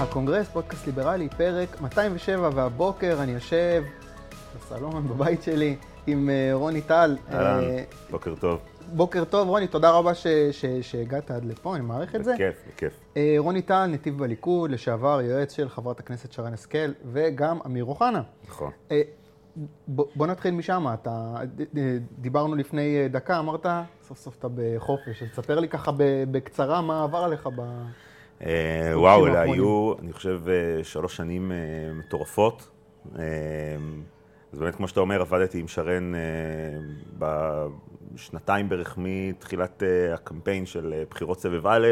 הקונגרס, פודקאסט ליברלי, פרק 207, והבוקר אני יושב בסלון, בבית שלי, עם אה, רוני טל. אהלן, אה, בוקר טוב. בוקר טוב, רוני, תודה רבה ש- ש- שהגעת עד לפה, אני מעריך את זה. בכיף, בכיף. אה, רוני טל, פעיל בליכוד, לשעבר יועץ של חברת הכנסת שרן השכל, וגם אמיר אוחנה. נכון. ב- בוא נתחיל משם, אתה, דיברנו לפני דקה, אמרת, סוף סוף אתה בחופש, אז תספר לי ככה בקצרה מה עבר עליך ב... אה, וואו, אלה. היו, אני חושב, אה, שלוש שנים אה, מטורפות. אז באמת, כמו שאתה אומר, עבדתי עם שרן בשנתיים בערך מתחילת הקמפיין של בחירות סבב א',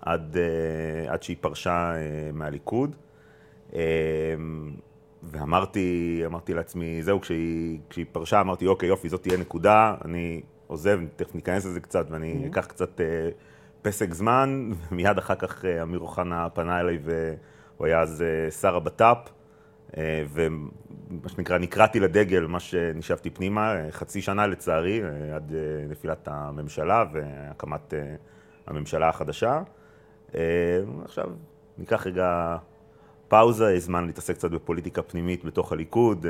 עד, עד שהיא פרשה מהליכוד. ואמרתי, אמרתי לעצמי, זהו, כשהיא, כשהיא פרשה, אמרתי, אוקיי, יופי, זאת תהיה נקודה, אני עוזב, תכף ניכנס לזה קצת, ואני אקח קצת אה, פסק זמן, ומיד אחר כך אה, אמיר אוחנה פנה אליי, והוא היה אז אה, שר הבט"פ, אה, ומה שנקרא, נקרעתי לדגל, ממש שנשאבתי פנימה, חצי שנה לצערי, עד נפילת הממשלה והקמת הממשלה החדשה. עכשיו, ניקח רגע פאוזה, יש זמן להתעסק קצת בפוליטיקה פנימית בתוך הליכוד,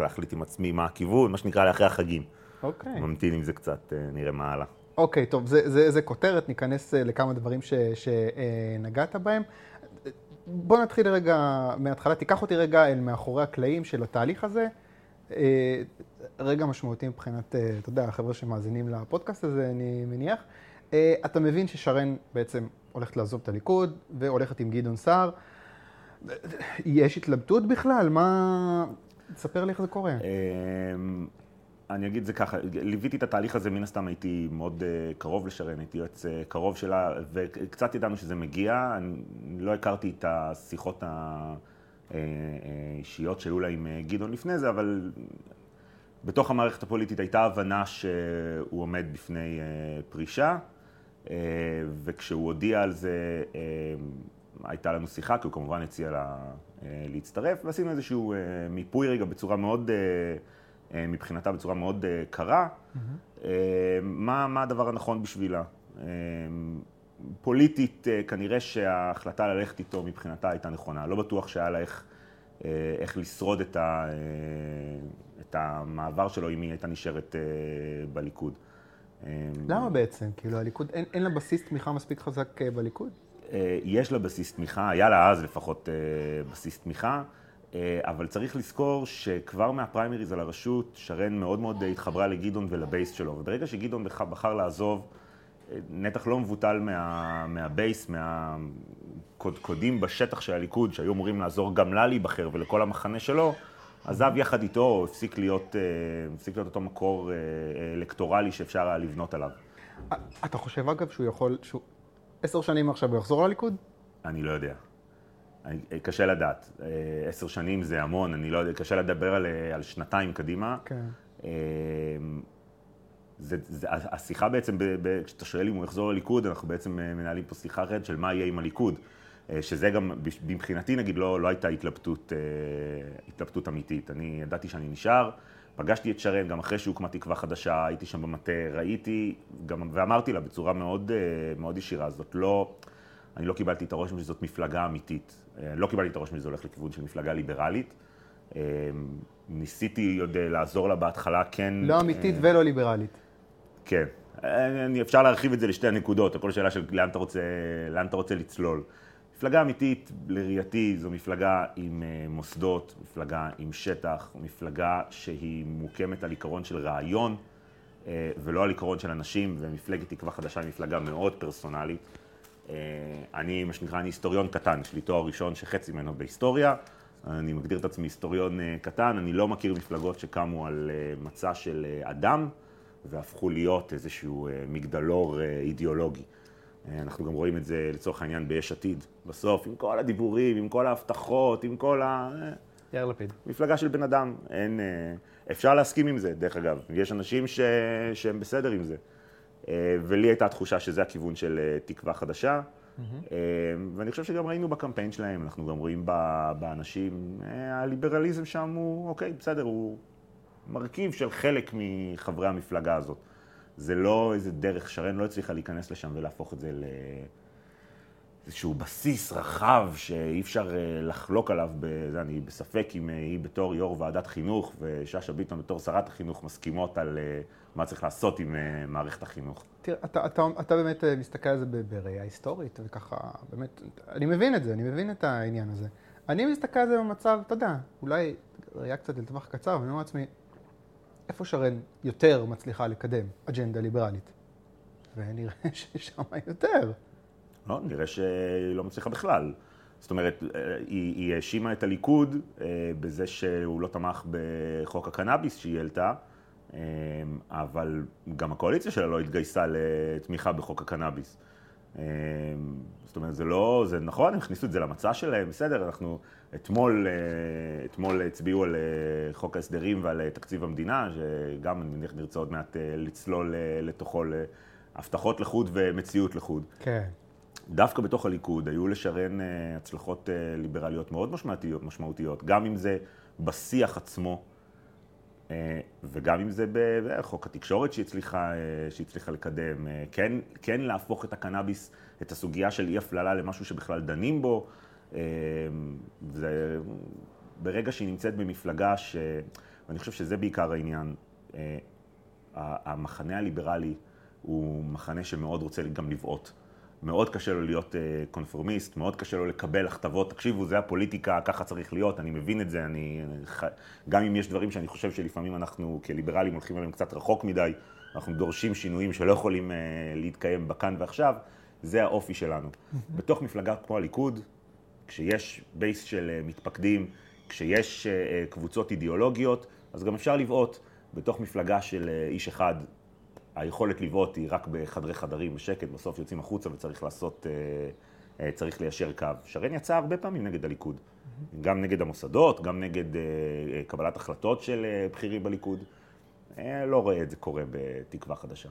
להחליט עם עצמי מה הכיוון, מה שנקרא לאחרי החגים. אוקיי. ממתין עם זה קצת, אה, נראה מה הלאה. אוקיי, טוב, זה, זה, זה כותרת, ניכנס אה, לכמה דברים ש- שנגעת בהם. בוא נתחיל רגע מההתחלה, תיקח אותי רגע אל מאחורי הקלעים של התהליך הזה. אה, רגע משמעותי מבחינת, אה, אתה יודע, החבר'ה שמאזינים לפודקאסט הזה, אני מניח. אה, אתה מבין ששרן בעצם הולכת לעזוב את הליכוד והולכת עם גדעון סער. יש התלבטות בכלל? מה... תספר לי איך זה קורה. אני אגיד זה ככה, ליוויתי את התהליך הזה, מן הסתם הייתי מאוד אה, קרוב לשרן, הייתי יועץ אה, קרוב שלה, וקצת ידענו שזה מגיע, אני לא הכרתי את השיחות האישיות שהיו לה עם אה, גדעון לפני זה, אבל בתוך המערכת הפוליטית הייתה הבנה שהוא עומד בפני אה, פרישה, אה, וכשהוא הודיע על זה, אה, הייתה לנו שיחה, כי הוא כמובן הציע לה אה, להצטרף, ועשינו איזשהו אה, מיפוי רגע בצורה מאוד, אה, אה, מבחינתה בצורה מאוד אה, קרה, אה, מה, מה הדבר הנכון בשבילה. אה, פוליטית, אה, כנראה שההחלטה ללכת איתו מבחינתה הייתה נכונה. לא בטוח שהיה לה איך, אה, איך לשרוד את, ה, אה, את המעבר שלו אם היא הייתה נשארת אה, בליכוד. אה, למה בעצם? כאילו, הליכוד, אין, אין לה בסיס תמיכה מספיק חזק אה, בליכוד? אה, יש לה בסיס תמיכה, היה לה אז לפחות אה, בסיס תמיכה, אה, אבל צריך לזכור שכבר מהפריימריז על הרשות, שרן מאוד מאוד התחברה לגדעון ולבייס שלו, וברגע שגדעון בח- בחר לעזוב, אה, נתח לא מבוטל מה, מהבייס, מהקודקודים בשטח של הליכוד, שהיו אמורים לעזור גם לה להיבחר ולכל המחנה שלו, עזב יחד איתו, או הפסיק להיות, אה, הפסיק להיות אותו מקור אה, אה, אלקטורלי שאפשר היה לבנות עליו. אתה חושב אגב שהוא יכול, שהוא עשר שנים עכשיו הוא יחזור לליכוד? אני לא יודע. אני, קשה לדעת. אה, עשר שנים זה המון, אני לא יודע, קשה לדבר על, אה, על שנתיים קדימה. כן. אה, זה, זה, השיחה בעצם, ב- ב- כשאתה שואל אם הוא יחזור לליכוד, אנחנו בעצם אה, מנהלים פה שיחה אחרת של מה יהיה עם הליכוד. אה, שזה גם, מבחינתי נגיד, לא, לא הייתה התלבטות, אה, התלבטות אמיתית. אני ידעתי שאני נשאר, פגשתי את שרן גם אחרי שהוקמה תקווה חדשה, הייתי שם במטה, ראיתי, גם, ואמרתי לה בצורה מאוד, אה, מאוד ישירה, זאת לא, אני לא קיבלתי את הרושם שזאת מפלגה אמיתית. אה, לא קיבלתי את הרושם שזה הולך לכיוון של מפלגה ליברלית. אה, ניסיתי עוד אה, לעזור לה בהתחלה, כן. לא אמיתית ולא ליברלית. כן. אפשר להרחיב את זה לשתי הנקודות, הכל שאלה של לאן אתה רוצה, לאן אתה רוצה לצלול. מפלגה אמיתית, לראייתי, זו מפלגה עם אה, מוסדות, מפלגה עם שטח, מפלגה שהיא מוקמת על עיקרון של רעיון, אה, ולא על עיקרון של אנשים, ומפלגת תקווה חדשה היא מפלגה מאוד פרסונלית. אה, אני, מה שנקרא, אני היסטוריון קטן, יש לי תואר ראשון שחצי ממנו בהיסטוריה. אני מגדיר את עצמי היסטוריון אה, קטן, אני לא מכיר מפלגות שקמו על אה, מצע של אדם והפכו להיות איזשהו מגדלור אידיאולוגי. אנחנו גם רואים את זה לצורך העניין ביש עתיד. בסוף, עם כל הדיבורים, עם כל ההבטחות, עם כל ה... יאיר לפיד. מפלגה של בן אדם. אין, אפשר להסכים עם זה, דרך אגב. יש אנשים ש, שהם בסדר עם זה. אה, ולי הייתה תחושה שזה הכיוון של אה, תקווה חדשה. אה, ואני חושב שגם ראינו בקמפיין שלהם, אנחנו גם רואים באנשים, הליברליזם שם הוא, אוקיי, בסדר, הוא מרכיב של חלק מחברי המפלגה הזאת. זה לא איזה דרך, שרן לא הצליחה להיכנס לשם ולהפוך את זה ל... איזשהו בסיס רחב שאי אפשר אה, לחלוק עליו, בזה אני בספק אם אה, היא בתור יו"ר ועדת חינוך ושאשא ביטון בתור שרת החינוך מסכימות על אה, מה צריך לעשות עם מערכת החינוך. תראה, אתה, אתה, אתה באמת מסתכל על זה בראייה היסטורית, וככה, באמת, אני מבין את זה, אני מבין את העניין הזה. אני מסתכל על זה במצב, אתה יודע, אולי ראייה קצת לטווח קצר, ואני אומר לעצמי, איפה שרן יותר מצליחה לקדם אג'נדה ליברלית? ונראה ששם יותר. לא, נראה שהיא לא מצליחה בכלל. זאת אומרת, היא האשימה את הליכוד אה, בזה שהוא לא תמך בחוק הקנאביס שהיא העלתה, אה, אבל גם הקואליציה שלה לא התגייסה לתמיכה בחוק הקנאביס. אה, זאת אומרת, זה לא, זה נכון, הם הכניסו את זה למצע שלהם, בסדר, אנחנו אתמול, אתמול הצביעו על חוק ההסדרים ועל תקציב המדינה, שגם אני מניח נרצה עוד מעט לצלול לתוכו להבטחות לחוד ומציאות לחוד. כן. דווקא בתוך הליכוד היו לשרן אה, הצלחות אה, ליברליות מאוד משמעותיות, משמעותיות. גם אם זה בשיח עצמו, אה, וגם אם זה בחוק התקשורת שהצליחה, שהצליחה לקדם, כן, כן להפוך את הקנאביס, את הסוגיה של אי הפללה למשהו שבכלל דנים בו, זה ברגע שהיא נמצאת במפלגה, ש... ואני חושב שזה בעיקר העניין, המחנה הליברלי הוא מחנה שמאוד רוצה גם לבעוט. מאוד קשה לו להיות uh, קונפורמיסט, מאוד קשה לו לקבל הכתבות, תקשיבו, זה הפוליטיקה, ככה צריך להיות, אני מבין את זה, אני... גם אם יש דברים שאני חושב שלפעמים אנחנו כליברלים הולכים עליהם קצת רחוק מדי, אנחנו דורשים שינויים שלא יכולים uh, להתקיים בכאן ועכשיו, זה האופי שלנו. בתוך מפלגה כמו הליכוד, כשיש בייס של uh, מתפקדים, כשיש uh, קבוצות אידיאולוגיות, אז גם אפשר לבעוט. בתוך מפלגה של uh, איש אחד היכולת לבעוט היא רק בחדרי חדרים בשקט, בסוף יוצאים החוצה וצריך לעשות, אה, אה, צריך ליישר קו. שרן יצא הרבה פעמים נגד הליכוד. גם נגד המוסדות, גם נגד אה, קבלת החלטות של בכירים בליכוד. לא רואה את זה קורה בתקווה חדשה.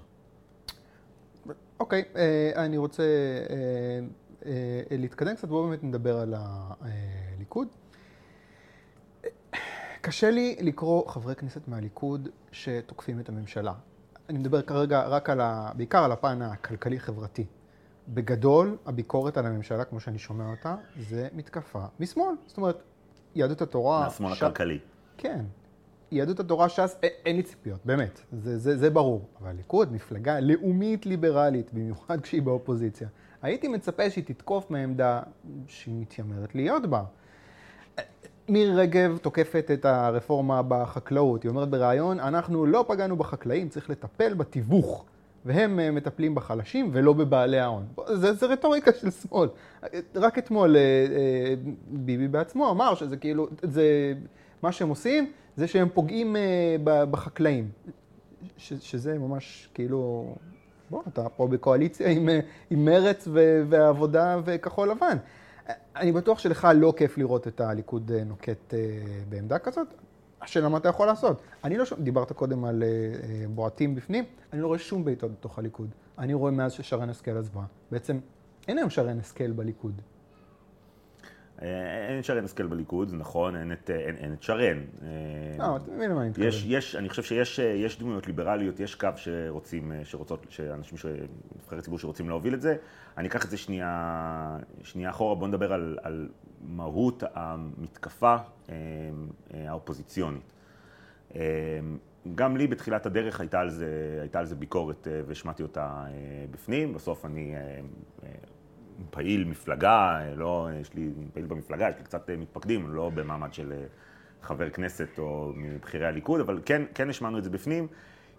אוקיי, okay, אני רוצה להתקדם קצת, בואו באמת נדבר על הליכוד. קשה לי לקרוא חברי כנסת מהליכוד שתוקפים את הממשלה. אני מדבר כרגע רק על ה... בעיקר על הפן הכלכלי-חברתי. בגדול, הביקורת על הממשלה, כמו שאני שומע אותה, זה מתקפה משמאל. זאת אומרת, יהדות התורה... מהשמאל ש... הכלכלי. כן. יהדות התורה, ש"ס, אין, אין לי ציפיות, באמת, זה, זה, זה ברור. אבל ליכוד, מפלגה לאומית ליברלית, במיוחד כשהיא באופוזיציה. הייתי מצפה שהיא תתקוף מעמדה שהיא מתיימרת להיות בה. מירי רגב תוקפת את הרפורמה בחקלאות. היא אומרת בריאיון, אנחנו לא פגענו בחקלאים, צריך לטפל בתיווך. והם אה, מטפלים בחלשים ולא בבעלי ההון. זה, זה רטוריקה של שמאל. רק אתמול אה, אה, ביבי בעצמו אמר שזה כאילו, זה, מה שהם עושים זה שהם פוגעים בחקלאים. ש, שזה ממש כאילו, בוא, אתה פה בקואליציה עם, עם מרץ ועבודה וכחול לבן. אני בטוח שלך לא כיף לראות את הליכוד אה, נוקט אה, בעמדה כזאת. השאלה מה אתה יכול לעשות. אני לא שומע, דיברת קודם על אה, בועטים בפנים, אני לא רואה שום בעיטות בתוך הליכוד. אני רואה מאז ששרן השכל עזבה. בעצם אין היום שרן השכל בליכוד. אין שרן השכל בליכוד, זה נכון, אין את, אין, אין את שרן. לא, אתה מבין למה אני מתכוון. יש, אני חושב שיש יש דמויות ליברליות, יש קו שרוצים, שרוצות, שאנשים, נבחרי ציבור שרוצים להוביל את זה. אני אקח את זה שנייה, שנייה אחורה, בואו נדבר על, על מהות המתקפה אה, אה, האופוזיציונית. גם לי בתחילת הדרך הייתה על זה, הייתה על זה ביקורת והשמעתי אותה בפנים. בסוף אני פעיל מפלגה, לא, יש לי פעיל במפלגה, יש לי קצת מתפקדים, לא במעמד של חבר כנסת או מבכירי הליכוד, אבל כן, כן השמענו את זה בפנים,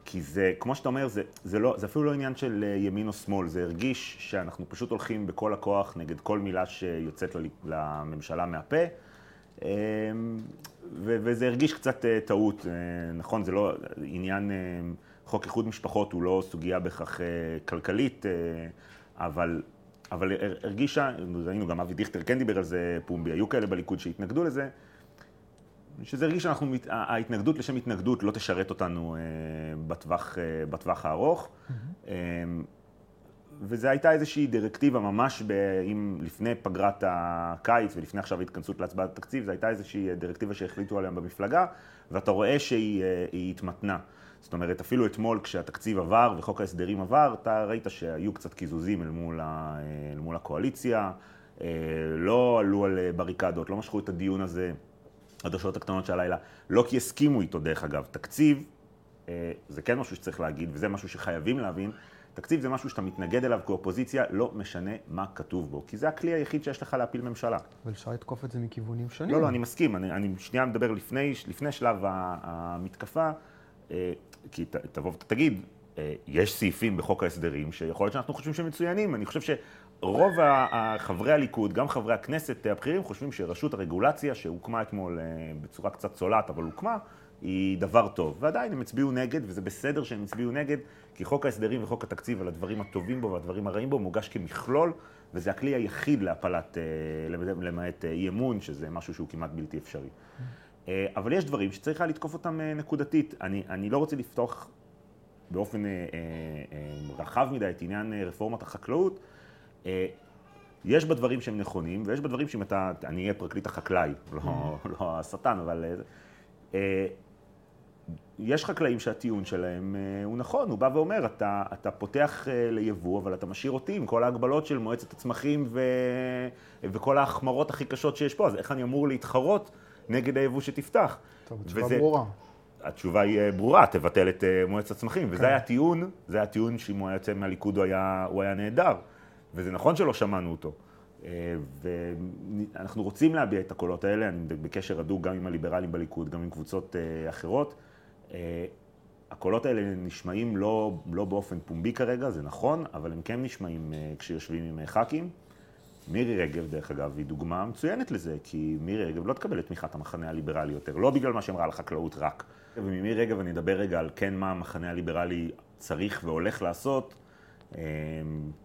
כי זה, כמו שאתה אומר, זה, זה, לא, זה אפילו לא עניין של ימין או שמאל, זה הרגיש שאנחנו פשוט הולכים בכל הכוח נגד כל מילה שיוצאת לממשלה מהפה. אמ, ו- וזה הרגיש קצת טעות, נכון, זה לא עניין, חוק איחוד משפחות הוא לא סוגיה בהכרח כלכלית, אבל אבל הרגישה, ראינו גם אבי דיכטר כן דיבר על זה פומבי, היו כאלה בליכוד שהתנגדו לזה, שזה הרגיש שאנחנו, ההתנגדות לשם התנגדות לא תשרת אותנו אה, בטווח, אה, בטווח הארוך. Mm-hmm. וזו הייתה איזושהי דירקטיבה ממש ב, אם לפני פגרת הקיץ ולפני עכשיו התכנסות להצבעת התקציב, זו הייתה איזושהי דירקטיבה שהחליטו עליה במפלגה, ואתה רואה שהיא התמתנה. זאת אומרת, אפילו אתמול כשהתקציב עבר וחוק ההסדרים עבר, אתה ראית שהיו קצת קיזוזים אל מול, ה, אל מול הקואליציה, לא עלו על בריקדות, לא משכו את הדיון הזה עד השעות הקטנות של הלילה, לא כי הסכימו איתו דרך אגב. תקציב, זה כן משהו שצריך להגיד, וזה משהו שחייבים להבין, תקציב זה משהו שאתה מתנגד אליו כאופוזיציה, לא משנה מה כתוב בו, כי זה הכלי היחיד שיש לך להפיל ממשלה. אבל אפשר לתקוף את זה מכיוונים שונים. לא, לא, אני מסכים. אני, אני שנייה מדבר לפני, לפני שלב המתקפה, אה, כי ת, תבוא ותגיד, אה, יש סעיפים בחוק ההסדרים שיכול להיות שאנחנו חושבים שהם מצוינים. אני חושב שרוב חברי הליכוד, גם חברי הכנסת הבכירים, חושבים שרשות הרגולציה, שהוקמה אתמול אה, בצורה קצת צולעת, אבל הוקמה, היא דבר טוב. ועדיין הם הצביעו נגד, וזה בסדר שהם הצביעו נגד, כי חוק ההסדרים וחוק התקציב על הדברים הטובים בו והדברים הרעים בו מוגש כמכלול, וזה הכלי היחיד להפלת, אה, למעט אה, אי אמון, שזה משהו שהוא כמעט בלתי אפשרי. אה, אבל יש דברים שצריך היה לתקוף אותם נקודתית. אני, אני לא רוצה לפתוח באופן רחב מדי את עניין רפורמת החקלאות. יש בה דברים שהם נכונים, ויש בה דברים שאם אתה, אני אהיה פרקליט החקלאי, לא, לא השטן, אבל... יש חקלאים שהטיעון שלהם אה, הוא נכון, הוא בא ואומר, אתה, אתה פותח אה, ליבוא, אבל אתה משאיר אותי עם כל ההגבלות של מועצת הצמחים ו... וכל ההחמרות הכי קשות שיש פה, אז איך אני אמור להתחרות נגד היבוא שתפתח? טוב, התשובה וזה... ברורה. התשובה היא אה, ברורה, תבטל את מועצת הצמחים, כן. וזה היה טיעון, זה היה טיעון שאם הוא היה יוצא מהליכוד הוא היה, הוא היה נהדר, וזה נכון שלא שמענו אותו. ואנחנו רוצים להביע את הקולות האלה, אני בקשר הדוק גם עם הליברלים בליכוד, גם עם קבוצות אחרות. אה, הקולות האלה נשמעים לא, לא באופן פומבי כרגע, זה נכון, אבל הם כן נשמעים אה, כשיושבים עם אה, ח"כים. מירי רגב, דרך אגב, היא דוגמה מצוינת לזה, כי מירי רגב לא תקבל את תמיכת המחנה הליברלי יותר, לא בגלל מה שאמרה על החקלאות רק. וממירי רגב אני אדבר רגע על כן מה המחנה הליברלי צריך והולך לעשות,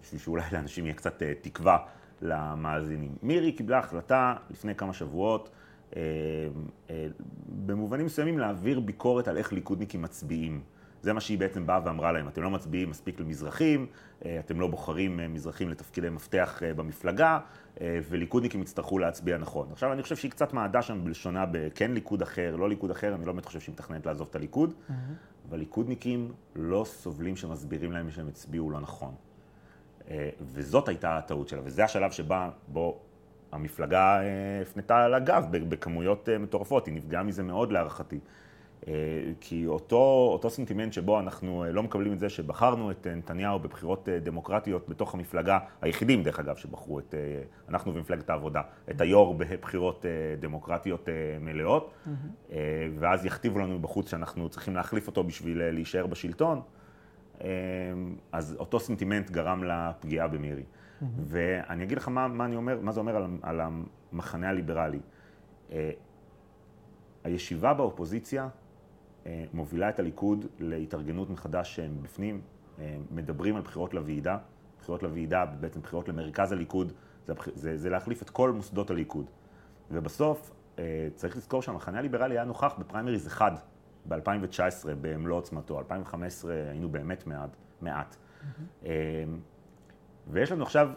בשביל שאולי לאנשים יהיה קצת תקווה למאזינים. מירי קיבלה החלטה לפני כמה שבועות אה, אה, במובנים מסוימים להעביר ביקורת על איך ליכודניקים מצביעים. זה מה שהיא בעצם באה ואמרה להם, אתם לא מצביעים מספיק למזרחים, אה, אתם לא בוחרים מזרחים לתפקידי מפתח במפלגה, וליכודניקים יצטרכו להצביע נכון. עכשיו, אני חושב שהיא קצת מעדה שם בלשונה בכן ליכוד אחר, לא ליכוד אחר, אני לא באמת חושב שהיא מתכננת לעזוב את הליכוד, mm-hmm. אבל ליכודניקים לא סובלים שמסבירים להם שהם הצביעו לא נכון. וזאת הייתה הטעות שלה, וזה השלב שבה, בו המפלגה אה, הפנתה לה גב בכמויות אה, מטורפות, היא נפגעה מזה מאוד להערכתי. אה, כי אותו, אותו סנטימנט שבו אנחנו לא מקבלים את זה שבחרנו את נתניהו בבחירות דמוקרטיות בתוך המפלגה, היחידים דרך אגב שבחרו את, אנחנו ומפלגת העבודה, את היו"ר בבחירות דמוקרטיות מלאות, mm-hmm. ואז יכתיבו לנו בחוץ שאנחנו צריכים להחליף אותו בשביל להישאר בשלטון, אז אותו סנטימנט גרם לפגיעה במירי. Mm-hmm. ואני אגיד לך מה, מה אני אומר, מה זה אומר על, על המחנה הליברלי. הישיבה באופוזיציה מובילה את הליכוד להתארגנות מחדש שהם בפנים, uh, מדברים על בחירות לוועידה, בחירות לוועידה, בעצם בחירות למרכז הליכוד, זה, זה, זה להחליף את כל מוסדות הליכוד. ובסוף צריך לזכור שהמחנה הליברלי היה נוכח בפריימריז אחד ב-2019 במלוא עוצמתו, 2015 היינו באמת מעט. מעט. Mm-hmm. ויש לנו עכשיו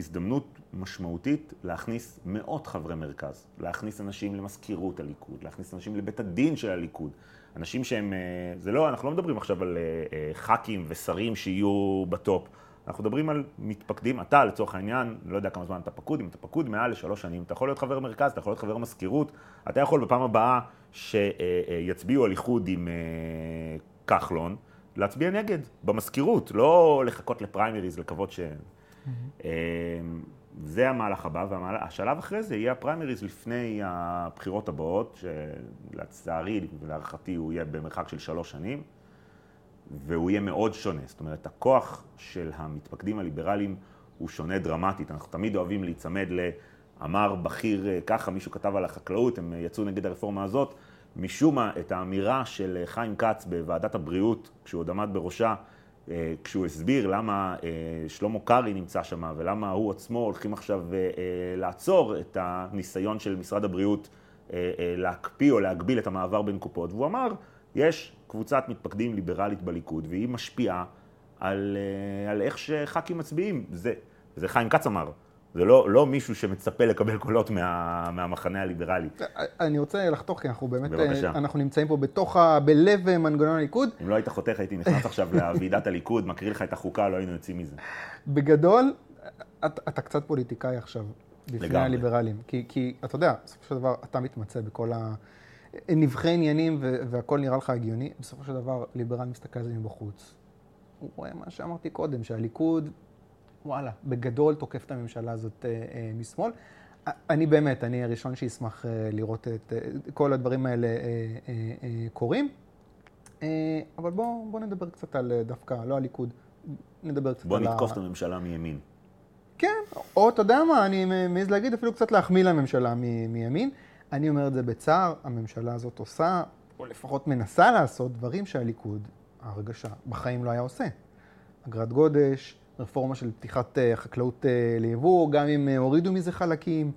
הזדמנות משמעותית להכניס מאות חברי מרכז, להכניס אנשים למזכירות הליכוד, להכניס אנשים לבית הדין של הליכוד, אנשים שהם, אה, זה לא, אנחנו לא מדברים עכשיו על אה, אה, ח"כים ושרים שיהיו בטופ, אנחנו מדברים על מתפקדים, אתה לצורך העניין, לא יודע כמה זמן אתה פקוד, אם אתה פקוד מעל לשלוש שנים, אתה יכול להיות חבר מרכז, אתה יכול להיות חבר מזכירות, אתה יכול בפעם הבאה שיצביעו על איחוד עם כחלון, להצביע נגד, במזכירות, לא לחכות לפריימריז, לקוות ש... Mm-hmm. זה המהלך הבא, והשלב אחרי זה יהיה הפריימריז לפני הבחירות הבאות, שלצערי ולהערכתי הוא יהיה במרחק של שלוש שנים, והוא יהיה מאוד שונה. זאת אומרת, הכוח של המתפקדים הליברליים הוא שונה דרמטית. אנחנו תמיד אוהבים להיצמד לאמר בכיר אה, ככה, מישהו כתב על החקלאות, הם יצאו נגד הרפורמה הזאת. משום מה, את האמירה של חיים כץ בוועדת הבריאות, כשהוא עוד עמד בראשה, כשהוא הסביר למה אה, שלמה קרעי נמצא שם ולמה הוא עצמו הולכים עכשיו אה, לעצור את הניסיון של משרד הבריאות להקפיא או להגביל את המעבר בין קופות, והוא אמר, יש קבוצת מתפקדים ליברלית בליכוד והיא משפיעה על, על איך שח"כים מצביעים. זה, זה חיים כץ אמר. זה לא, לא מישהו שמצפה לקבל קולות מה, מהמחנה הליברלי. אני רוצה לחתוך, כי אנחנו באמת, בבקשה. אנחנו נמצאים פה בתוך, ה, בלב מנגנון הליכוד. אם לא היית חותך, הייתי נכנס עכשיו לוועידת הליכוד, מקריא לך את החוקה, לא היינו יוצאים מזה. בגדול, אתה, אתה קצת פוליטיקאי עכשיו, לפני לגמרי. הליברלים. כי, כי אתה יודע, בסופו של דבר, אתה מתמצא בכל הנבחי עניינים והכל נראה לך הגיוני. בסופו של דבר, ליברל מסתכל על זה מבחוץ. הוא רואה מה שאמרתי קודם, שהליכוד... וואלה, בגדול תוקף את הממשלה הזאת אה, אה, משמאל. אני באמת, אני הראשון שישמח אה, לראות את כל הדברים האלה קורים. אבל בואו בוא נדבר קצת על דווקא, לא הליכוד, נדבר קצת בוא על ה... בוא נתקוף את הממשלה מימין. כן, או אתה יודע מה, אני מעז להגיד אפילו קצת להחמיא לממשלה מ- מימין. אני אומר את זה בצער, הממשלה הזאת עושה, או לפחות מנסה לעשות, דברים שהליכוד, ההרגשה, בחיים לא היה עושה. אגרת גודש, רפורמה של פתיחת אה, חקלאות אה, ליבוא, גם אם אה, הורידו מזה חלקים.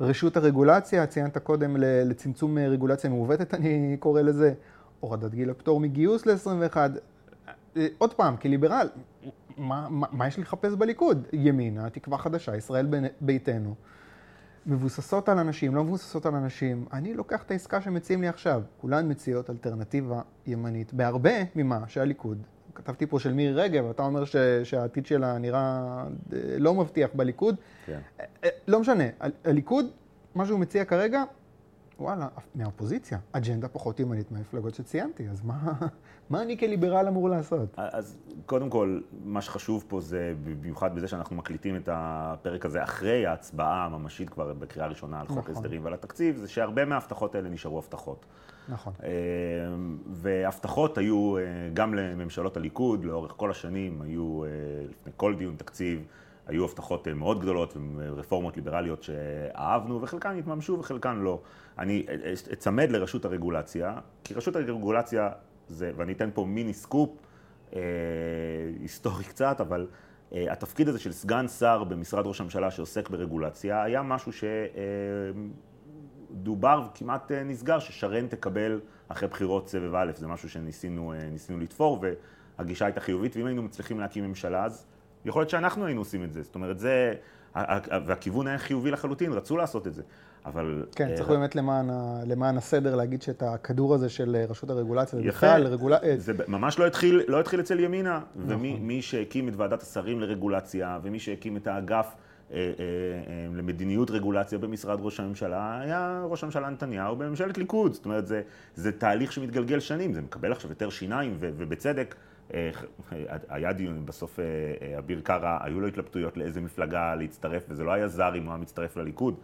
רשות הרגולציה, ציינת קודם לצמצום רגולציה מעוותת, אני קורא לזה, הורדת גיל הפטור מגיוס ל-21. עוד פעם, כליברל, מה, מה, מה יש לחפש בליכוד? ימינה, תקווה חדשה, ישראל ביתנו. מבוססות על אנשים, לא מבוססות על אנשים. אני לוקח את העסקה שמציעים לי עכשיו. כולן מציעות אלטרנטיבה ימנית, בהרבה ממה שהליכוד כתבתי פה של מירי רגב, אתה אומר ש, שהעתיד שלה נראה אה, לא מבטיח בליכוד. כן. אה, אה, לא משנה, הליכוד, מה שהוא מציע כרגע, וואלה, מהאופוזיציה, אג'נדה פחות ימנית מהמפלגות שציינתי, אז מה, מה אני כליברל אמור לעשות? אז קודם כל, מה שחשוב פה זה, במיוחד בזה שאנחנו מקליטים את הפרק הזה אחרי ההצבעה הממשית כבר בקריאה ראשונה על חוק נכון. הסדרים ועל התקציב, זה שהרבה מההבטחות האלה נשארו הבטחות. נכון. אה, והבטחות היו אה, גם לממשלות הליכוד, לאורך כל השנים, היו אה, לפני כל דיון תקציב, היו הבטחות מאוד גדולות ורפורמות ליברליות שאהבנו, וחלקן התממשו וחלקן לא. אני אצמד לרשות הרגולציה, כי רשות הרגולציה זה, ואני אתן פה מיני סקופ, אה, היסטורי קצת, אבל אה, התפקיד הזה של סגן שר במשרד ראש הממשלה שעוסק ברגולציה, היה משהו ש... אה, דובר וכמעט אה, נסגר ששרן תקבל אחרי בחירות סבב א', זה משהו שניסינו אה, לתפור והגישה הייתה חיובית, ואם היינו מצליחים להקים ממשלה אז יכול להיות שאנחנו היינו עושים את זה, זאת אומרת זה, והכיוון היה חיובי לחלוטין, רצו לעשות את זה, אבל... כן, uh, צריך באמת למען, למען הסדר להגיד שאת הכדור הזה של רשות הרגולציה, ובכלל רגולציה... זה ממש לא התחיל, לא התחיל אצל ימינה, נכון. ומי שהקים את ועדת השרים לרגולציה, ומי שהקים את האגף אה, אה, אה, למדיניות רגולציה במשרד ראש הממשלה היה ראש הממשלה נתניהו בממשלת ליכוד. זאת אומרת, זה, זה תהליך שמתגלגל שנים, זה מקבל עכשיו יותר שיניים, ו, ובצדק. היה דיון, בסוף אביר קארה, היו לו התלבטויות לאיזה מפלגה להצטרף, וזה לא היה זר אם הוא היה מצטרף לליכוד.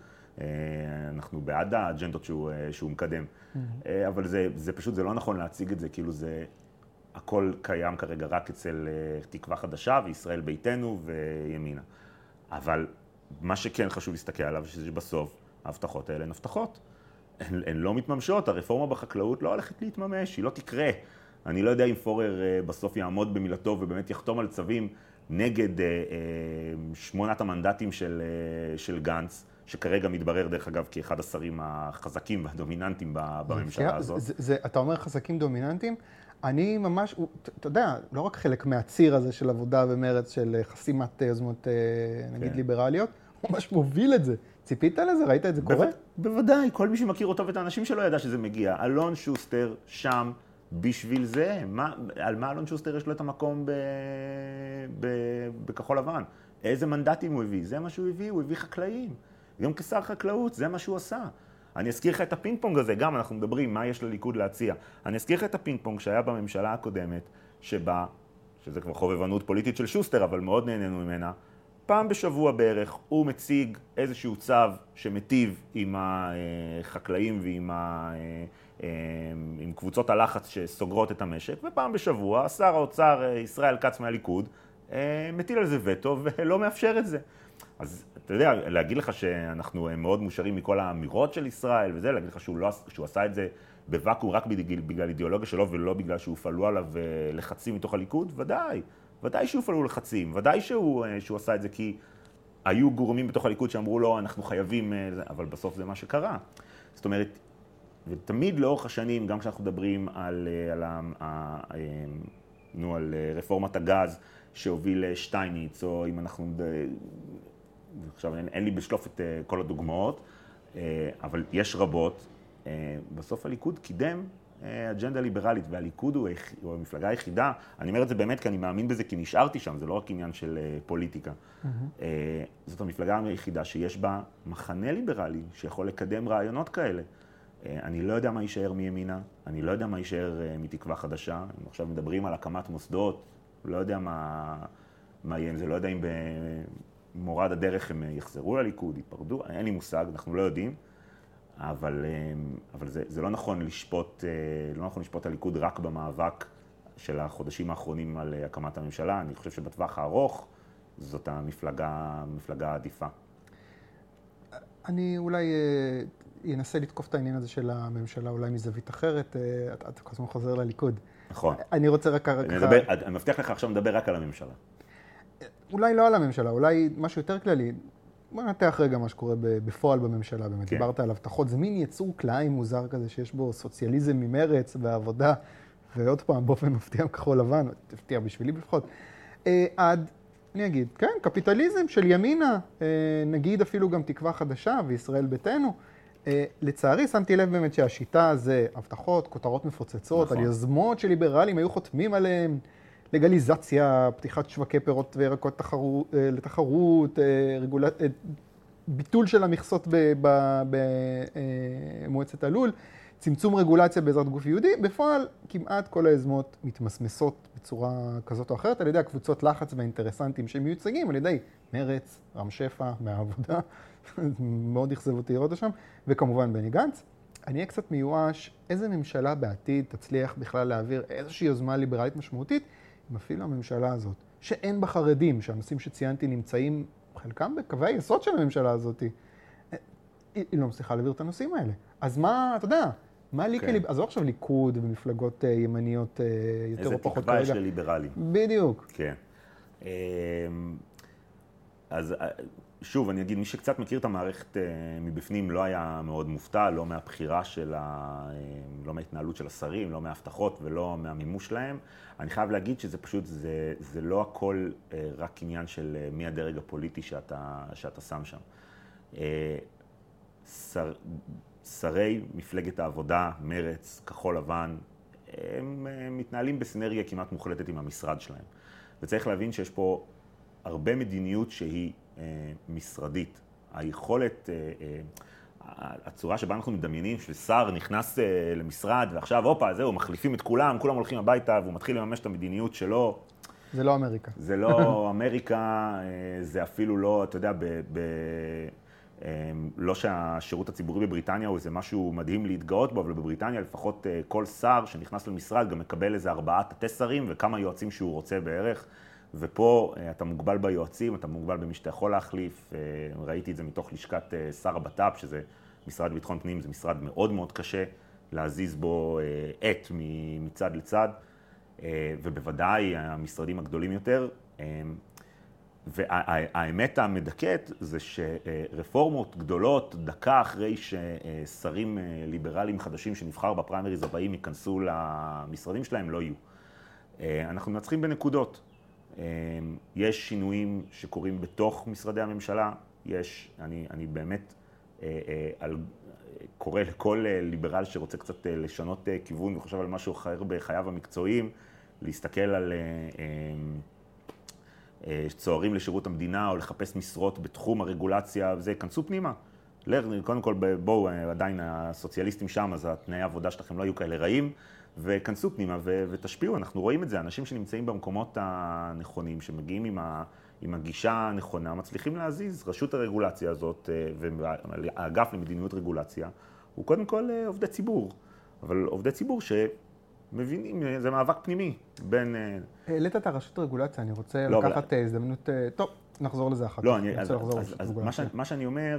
אנחנו בעד האג'נדות שהוא, שהוא מקדם. Mm-hmm. אבל זה, זה פשוט, זה לא נכון להציג את זה כאילו זה... הכל קיים כרגע רק אצל תקווה חדשה וישראל ביתנו וימינה. אבל מה שכן חשוב להסתכל עליו, שזה בסוף ההבטחות האלה הן הבטחות. הן, הן לא מתממשות, הרפורמה בחקלאות לא הולכת להתממש, היא לא תקרה. אני לא יודע אם פורר אה, בסוף יעמוד במילתו ובאמת יחתום על צווים נגד אה, אה, שמונת המנדטים של, של גנץ, שכרגע מתברר דרך אגב כאחד השרים החזקים והדומיננטיים בממשלה הזאת. זה, זה, אתה אומר חזקים דומיננטיים? אני ממש, אתה יודע, לא רק חלק מהציר הזה של עבודה ומרץ של חסימת יוזמות, נגיד, כן. ליברליות, הוא ממש מוביל את זה. ציפית לזה? ראית את זה קורה? בוודאי, כל מי שמכיר אותו ואת האנשים שלו ידע שזה מגיע. אלון שוסטר שם בשביל זה. מה, על מה אלון שוסטר יש לו את המקום ב, ב, בכחול לבן? איזה מנדטים הוא הביא? זה מה שהוא הביא, הוא הביא חקלאים. גם כשר חקלאות, זה מה שהוא עשה. אני אזכיר לך את הפינג פונג הזה, גם אנחנו מדברים מה יש לליכוד להציע. אני אזכיר לך את הפינג פונג שהיה בממשלה הקודמת, שבה, שזה כבר חובבנות פוליטית של שוסטר, אבל מאוד נהנינו ממנה, פעם בשבוע בערך הוא מציג איזשהו צו שמטיב עם החקלאים ועם ה... אה, עם קבוצות הלחץ שסוגרות את המשק, ופעם בשבוע שר האוצר אה, ישראל כץ מהליכוד אה, מטיל על זה וטו ולא מאפשר את זה. אז אתה יודע, להגיד לך שאנחנו מאוד מאושרים מכל האמירות של ישראל וזה, להגיד לך שהוא, לא, שהוא עשה את זה בוואקום רק בגלל, בגלל אידיאולוגיה שלו ולא בגלל שהופעלו עליו לחצים מתוך הליכוד? ודאי. ודאי שהופעלו לחצים, ודאי שהוא, אה, שהוא עשה את זה כי היו גורמים בתוך הליכוד שאמרו לו, אנחנו חייבים, אה, אבל בסוף זה מה שקרה. זאת אומרת, ותמיד לאורך השנים, גם כשאנחנו מדברים על, אה, על, על, נו, על רפורמת הגז, שהוביל שטייניץ, או אם אנחנו... עכשיו אין, אין לי בשלוף את כל הדוגמאות, אבל יש רבות. בסוף הליכוד קידם אג'נדה ליברלית, והליכוד הוא, הוא המפלגה היחידה, אני אומר את זה באמת כי אני מאמין בזה, כי נשארתי שם, זה לא רק עניין של פוליטיקה. Mm-hmm. זאת המפלגה היחידה שיש בה מחנה ליברלי שיכול לקדם רעיונות כאלה. אני לא יודע מה יישאר מימינה, אני לא יודע מה יישאר מתקווה חדשה. הם עכשיו מדברים על הקמת מוסדות, לא יודע מה, מה יהיה עם זה, לא יודע אם במורד הדרך הם יחזרו לליכוד, ייפרדו, אין לי מושג, אנחנו לא יודעים. אבל, אבל זה, זה לא נכון לשפוט, לא נכון לשפוט הליכוד רק במאבק של החודשים האחרונים על הקמת הממשלה. אני חושב שבטווח הארוך זאת המפלגה, המפלגה העדיפה. אני אולי אנסה לתקוף את העניין הזה של הממשלה אולי מזווית אחרת. אתה כל הזמן חוזר לליכוד. נכון. אני רוצה רק. אני, אני מבטיח לך עכשיו לדבר רק על הממשלה. אולי לא על הממשלה, אולי משהו יותר כללי. בוא ננתח רגע מה שקורה בפועל בממשלה, באמת כן. דיברת על הבטחות, זה מין יצור כלאיים מוזר כזה שיש בו סוציאליזם ממרץ ועבודה, ועוד פעם באופן מפתיע כחול לבן, תפתיע בשבילי לפחות, אה, עד, אני אגיד, כן, קפיטליזם של ימינה, אה, נגיד אפילו גם תקווה חדשה וישראל ביתנו. אה, לצערי שמתי לב באמת שהשיטה זה הבטחות, כותרות מפוצצות, נכון. על יוזמות שליברלים היו חותמים עליהן. לגליזציה, פתיחת שווקי פירות וירקות תחרו, אה, לתחרות, אה, רגולה, אה, ביטול של המכסות במועצת הלול, צמצום רגולציה בעזרת גוף יהודי, בפועל כמעט כל היוזמות מתמסמסות בצורה כזאת או אחרת על ידי הקבוצות לחץ והאינטרסנטים שמיוצגים על ידי מרץ, רם שפע, מהעבודה, מאוד אכזב אותי לראות שם, וכמובן בני גנץ. אני אהיה קצת מיואש, איזה ממשלה בעתיד תצליח בכלל להעביר איזושהי יוזמה ליברלית משמעותית אפילו הממשלה הזאת, שאין בה חרדים, שהנושאים שציינתי נמצאים חלקם בקווי היסוד של הממשלה הזאת, אה, היא לא מצליחה להעביר את הנושאים האלה. אז מה, אתה יודע, מה לי okay. כליב... עזוב עכשיו ליכוד ומפלגות uh, ימניות uh, יותר או פחות כרגע. איזה תקווה יש לליברלים. בדיוק. כן. אמ, אז שוב, אני אגיד, מי שקצת מכיר את המערכת מבפנים לא היה מאוד מופתע, לא מהבחירה של ה... לא מההתנהלות של השרים, לא מההבטחות ולא מהמימוש שלהם. אני חייב להגיד שזה פשוט, זה, זה לא הכל אה, רק עניין של אה, מי הדרג הפוליטי שאתה, שאתה שם שם. אה, שר, שרי מפלגת העבודה, מרץ, כחול לבן, הם, הם מתנהלים בסנרגיה כמעט מוחלטת עם המשרד שלהם. וצריך להבין שיש פה הרבה מדיניות שהיא אה, משרדית. היכולת... אה, אה, הצורה שבה אנחנו מדמיינים ששר נכנס אה, למשרד ועכשיו, הופה, זהו, מחליפים את כולם, כולם הולכים הביתה והוא מתחיל לממש את המדיניות שלו. זה לא אמריקה. זה לא אמריקה, זה אפילו לא, אתה יודע, ב, ב, לא שהשירות הציבורי בבריטניה הוא איזה משהו מדהים להתגאות בו, אבל בבריטניה לפחות כל שר שנכנס למשרד גם מקבל איזה ארבעה תתי שרים וכמה יועצים שהוא רוצה בערך. ופה אתה מוגבל ביועצים, אתה מוגבל במי שאתה יכול להחליף. ראיתי את זה מתוך לשכת שר הבט"פ, שזה משרד לביטחון פנים זה משרד מאוד מאוד קשה להזיז בו אה, עט מצד לצד, אה, ובוודאי המשרדים הגדולים יותר. אה, והאמת המדכאת זה שרפורמות גדולות, דקה אחרי ששרים ליברליים חדשים שנבחר בפריימריז הבאים ייכנסו למשרדים שלהם, לא יהיו. אנחנו מנצחים בנקודות. יש שינויים שקורים בתוך משרדי הממשלה, יש, אני, אני באמת אה, אה, על, קורא לכל אה, ליברל שרוצה קצת לשנות כיוון וחושב על משהו אחר בחייו המקצועיים, להסתכל על צוערים לשירות המדינה או לחפש משרות בתחום הרגולציה וזה, כנסו פנימה. קודם כל, בואו, עדיין הסוציאליסטים שם, אז התנאי העבודה שלכם לא יהיו כאלה רעים, וכנסו פנימה ו- ותשפיעו. אנחנו רואים את זה, אנשים שנמצאים במקומות הנכונים, שמגיעים עם ה... עם הגישה הנכונה, מצליחים להזיז. רשות הרגולציה הזאת אה, והאגף למדיניות רגולציה הוא קודם כל אה, עובדי ציבור, אבל עובדי ציבור שמבינים, אה, זה מאבק פנימי בין... העלית את הרשות הרגולציה, אני רוצה לא, לקחת אבל... הזדמנות... טוב, נחזור לזה אחר לא, כך. אני, אז, אז, אז מה, ש, מה שאני אומר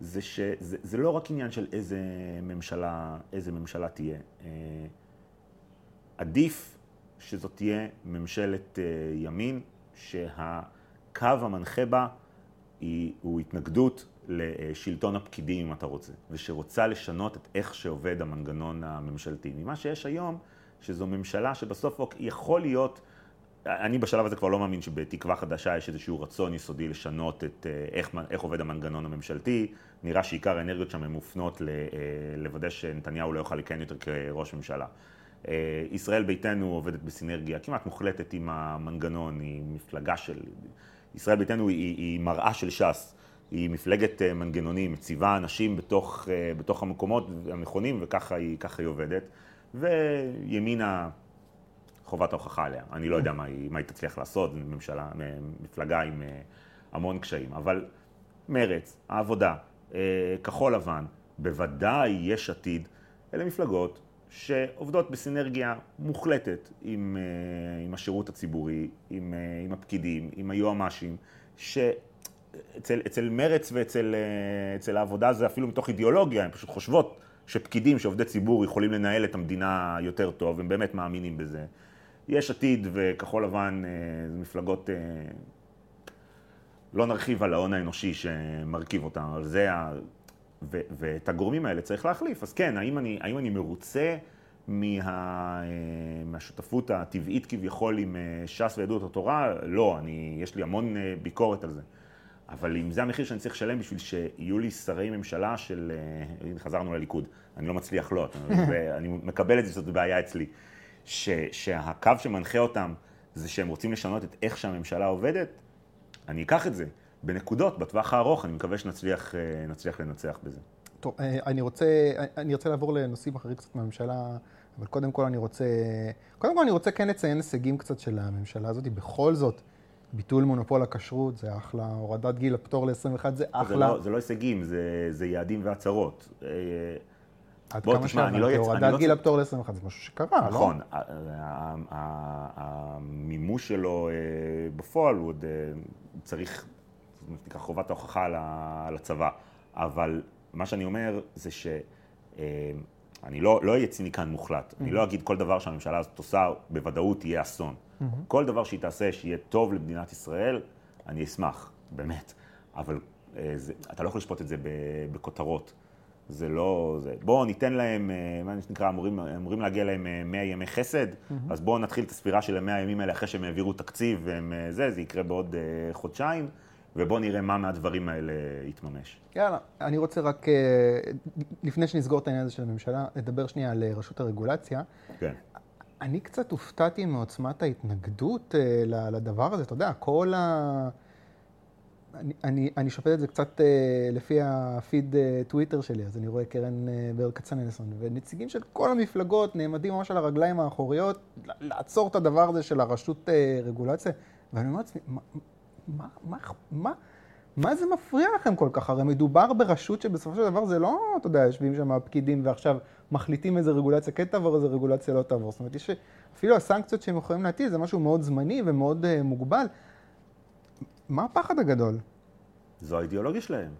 זה שזה לא רק עניין של איזה ממשלה, איזה ממשלה תהיה. עדיף שזאת תהיה ממשלת ימין, שה... הקו המנחה בה היא, הוא התנגדות לשלטון הפקידים, אם אתה רוצה, ושרוצה לשנות את איך שעובד המנגנון הממשלתי. ממה שיש היום, שזו ממשלה שבסוף יכול להיות אני בשלב הזה כבר לא מאמין שבתקווה חדשה יש איזשהו רצון יסודי לשנות את איך, איך עובד המנגנון הממשלתי. נראה שעיקר האנרגיות שם הן מופנות לוודא שנתניהו לא יוכל לכהן יותר כראש ממשלה. ישראל ביתנו עובדת בסינרגיה כמעט מוחלטת עם המנגנון, היא מפלגה של... ישראל ביתנו היא, היא מראה של ש"ס. היא מפלגת אה, מנגנונים, מציבה אנשים בתוך, אה, בתוך המקומות הנכונים, וככה היא, היא עובדת. וימינה, חובת ההוכחה עליה. אני לא יודע מה היא, מה היא תצליח לעשות, ממשלה, מפלגה עם אה, המון קשיים. אבל מרץ, העבודה, כחול לבן, בוודאי יש עתיד, אלה מפלגות שעובדות בסינרגיה מוחלטת עם, עם השירות הציבורי, עם, עם הפקידים, עם היועמ"שים, ש... אצל, מרץ ואצל אה, העבודה זה אפילו מתוך אידיאולוגיה, הן פשוט חושבות שפקידים, שעובדי ציבור, יכולים לנהל את המדינה יותר טוב, הם באמת מאמינים בזה. יש עתיד וכחול לבן אה, זה מפלגות, אה, לא נרחיב על ההון האנושי שמרכיב אותם, אבל זה. ו, ואת הגורמים האלה צריך להחליף. אז כן, האם אני, האם אני מרוצה מה, מהשותפות הטבעית כביכול עם ש"ס ויהדות התורה? לא, אני, יש לי המון ביקורת על זה. אבל אם זה המחיר שאני צריך לשלם בשביל שיהיו לי שרי ממשלה של, אה, הנה חזרנו לליכוד, אני לא מצליח לא, ואני מקבל את זה שזאת בעיה אצלי, ש, שהקו שמנחה אותם זה שהם רוצים לשנות את איך שהממשלה עובדת, אני אקח את זה. בנקודות, בטווח הארוך, אני מקווה שנצליח אה, לנצח בזה. טוב, אה, אני רוצה, אני רוצה לעבור לנושאים אחרים קצת מהממשלה, אבל קודם כל אני רוצה, קודם כל אני רוצה כן לציין הישגים קצת של הממשלה הזאת, בכל זאת. ביטול מונופול הכשרות זה אחלה, הורדת גיל הפטור ל-21 זה אחלה. זה לא, זה לא הישגים, זה, זה יעדים והצהרות. אה, עד כמה שהבנתי, לא הורדת לא גיל הפטור ל-21 זה משהו שקרה, לא? נכון, המימוש שלו בפועל הוא עוד אה, נקרא חובת ההוכחה על הצבא, אבל מה שאני אומר זה ש... אני לא אהיה לא ציניקן מוחלט, mm-hmm. אני לא אגיד כל דבר שהממשלה הזאת עושה, בוודאות יהיה אסון. Mm-hmm. כל דבר שהיא תעשה שיהיה טוב למדינת ישראל, אני אשמח, באמת. אבל אה, זה, אתה לא יכול לשפוט את זה בכותרות. זה לא... זה, בואו ניתן להם, אה, מה שנקרא, אמורים, אמורים להגיע להם 100 אה, ימי חסד, mm-hmm. אז בואו נתחיל את הספירה של ה-100 הימים האלה אחרי שהם העבירו תקציב, והם, זה, זה יקרה בעוד חודשיים. ובואו נראה מה מהדברים האלה יתממש. יאללה, אני רוצה רק, לפני שנסגור את העניין הזה של הממשלה, לדבר שנייה על רשות הרגולציה. כן. אני קצת הופתעתי מעוצמת ההתנגדות אה, לדבר הזה, אתה יודע, כל ה... אני, אני, אני שופט את זה קצת אה, לפי הפיד אה, טוויטר שלי, אז אני רואה קרן ברל כצנלסון, ונציגים של כל המפלגות נעמדים ממש על הרגליים האחוריות, לעצור את הדבר הזה של הרשות רגולציה, ואני אומר לעצמי, מה, מה, מה, זה מפריע לכם כל כך? הרי מדובר ברשות שבסופו של דבר זה לא, אתה יודע, יושבים שם הפקידים ועכשיו מחליטים איזה רגולציה כן תעבור, איזה רגולציה לא תעבור. זאת אומרת, יש אפילו הסנקציות שהם יכולים להטיל זה משהו מאוד זמני ומאוד uh, מוגבל. מה הפחד הגדול? זו האידיאולוגיה שלהם.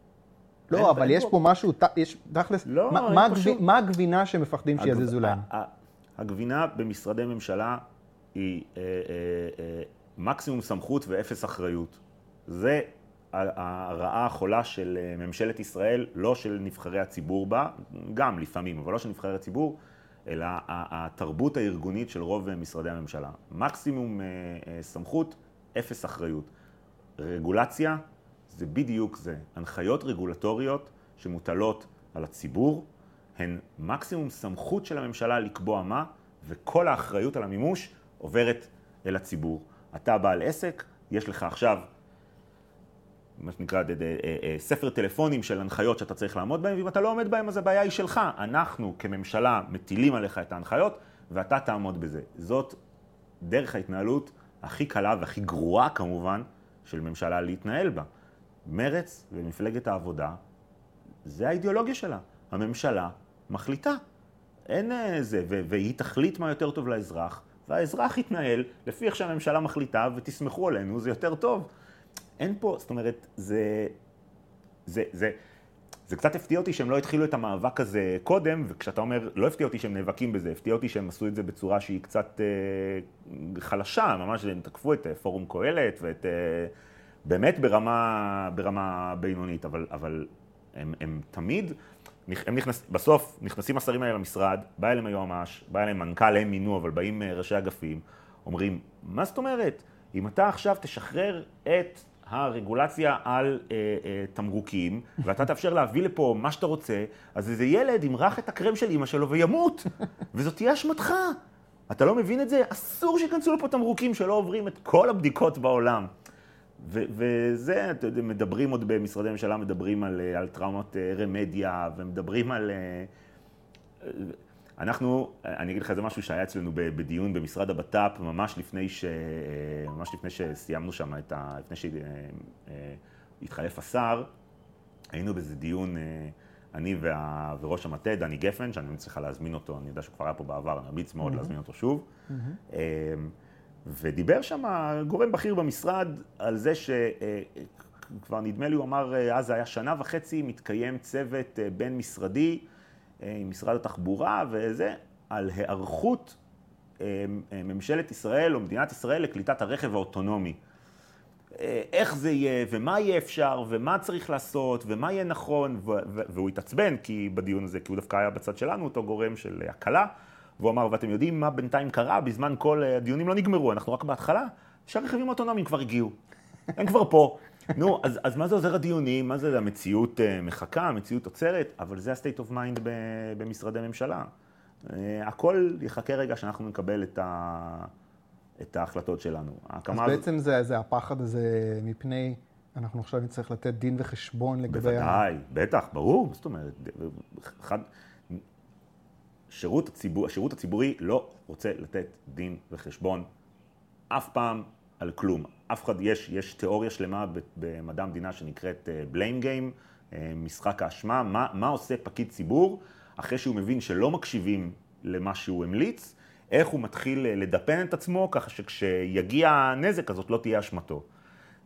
לא, אין, אבל אין יש פה משהו, יש תכלס, לא, מה, מה, פשוט... מה הגבינה שמפחדים שיזיזו להם? הגבינה במשרדי ממשלה היא אה, אה, אה, מקסימום סמכות ואפס אחריות. זה הרעה החולה של אה, ממשלת ישראל, לא של נבחרי הציבור בה, גם לפעמים, אבל לא של נבחרי הציבור, אלא התרבות הארגונית של רוב משרדי הממשלה. מקסימום אה, אה, סמכות, אפס אחריות. רגולציה זה בדיוק זה. הנחיות רגולטוריות שמוטלות על הציבור הן מקסימום סמכות של הממשלה לקבוע מה, וכל האחריות על המימוש עוברת אל הציבור. אתה בעל עסק, יש לך עכשיו מה שנקרא אה, אה, ספר טלפונים של הנחיות שאתה צריך לעמוד בהם, ואם אתה לא עומד בהם אז הבעיה היא שלך. אנחנו כממשלה מטילים עליך את ההנחיות ואתה תעמוד בזה. זאת דרך ההתנהלות הכי קלה והכי גרועה כמובן של ממשלה להתנהל בה. מרץ ומפלגת העבודה, זה האידיאולוגיה שלה. הממשלה מחליטה. אין אה, והיא תחליט מה יותר טוב לאזרח, והאזרח יתנהל לפי איך שהממשלה מחליטה, ותסמכו עלינו, זה יותר טוב. אין פה, זאת אומרת, זה, זה, זה, זה קצת הפתיע אותי שהם לא התחילו את המאבק הזה קודם, וכשאתה אומר, לא הפתיע אותי שהם נאבקים בזה, הפתיע אותי שהם עשו את זה בצורה שהיא קצת אה, חלשה, ממש הם תקפו את אה, פורום קהלת ואת... אה, באמת ברמה, ברמה בינונית, אבל, אבל הם, הם תמיד, הם נכנס, בסוף נכנסים השרים האלה למשרד, בא אליהם היועמ"ש, בא אליהם מנכ"ל, הם מינו, אבל באים אה, ראשי אגפים, אומרים, מה זאת אומרת? אם אתה עכשיו תשחרר את הרגולציה על אה, אה, תמרוקים, ואתה תאפשר להביא לפה מה שאתה רוצה, אז איזה ילד ימרח את הקרם של אימא שלו וימות, וזאת תהיה אשמתך. אתה לא מבין את זה? אסור שייכנסו לפה תמרוקים שלא עוברים את כל הבדיקות בעולם. ו- וזה, אתה יודע, מדברים עוד במשרדי ממשלה, מדברים על, אה, על טראומות אה, רמדיה, ומדברים על... אה, אנחנו, אני אגיד לך איזה משהו שהיה אצלנו בדיון במשרד הבט"פ, ממש לפני, ש, ממש לפני שסיימנו שם את ה... לפני שהתחלף השר, היינו באיזה דיון, אני וה, וראש המטה, דני גפן, שאני ממליץ לך להזמין אותו, אני יודע שהוא כבר היה פה בעבר, אני ממליץ מאוד mm-hmm. להזמין אותו שוב. Mm-hmm. ודיבר שם גורם בכיר במשרד על זה שכבר נדמה לי, הוא אמר, אז זה היה שנה וחצי, מתקיים צוות בין-משרדי עם משרד התחבורה וזה, על היערכות ממשלת ישראל או מדינת ישראל לקליטת הרכב האוטונומי. איך זה יהיה, ומה יהיה אפשר, ומה צריך לעשות, ומה יהיה נכון, והוא התעצבן כי בדיון הזה, כי הוא דווקא היה בצד שלנו, אותו גורם של הקלה. והוא אמר, ואתם יודעים מה בינתיים קרה? בזמן כל אה, הדיונים לא נגמרו, אנחנו רק בהתחלה, שהרכבים האוטונומיים כבר הגיעו. הם כבר פה. נו, אז, אז מה זה עוזר הדיונים? מה זה, המציאות uh, מחכה, המציאות עוצרת, אבל זה ה-state of mind במשרדי ממשלה. Uh, הכל יחכה רגע שאנחנו נקבל את, ה, את ההחלטות שלנו. אז בעצם זה, זה הפחד הזה מפני, אנחנו עכשיו נצטרך לתת דין וחשבון לגבי... בוודאי, ה... בטח, ברור, זאת אומרת? אחד, שירות הציבור, השירות הציבורי לא רוצה לתת דין וחשבון אף פעם על כלום. אף אחד, יש, יש תיאוריה שלמה במדע המדינה שנקראת uh, blame game, uh, משחק האשמה, מה, מה עושה פקיד ציבור אחרי שהוא מבין שלא מקשיבים למה שהוא המליץ, איך הוא מתחיל אה, לדפן את עצמו ככה שכשיגיע הנזק הזאת לא תהיה אשמתו.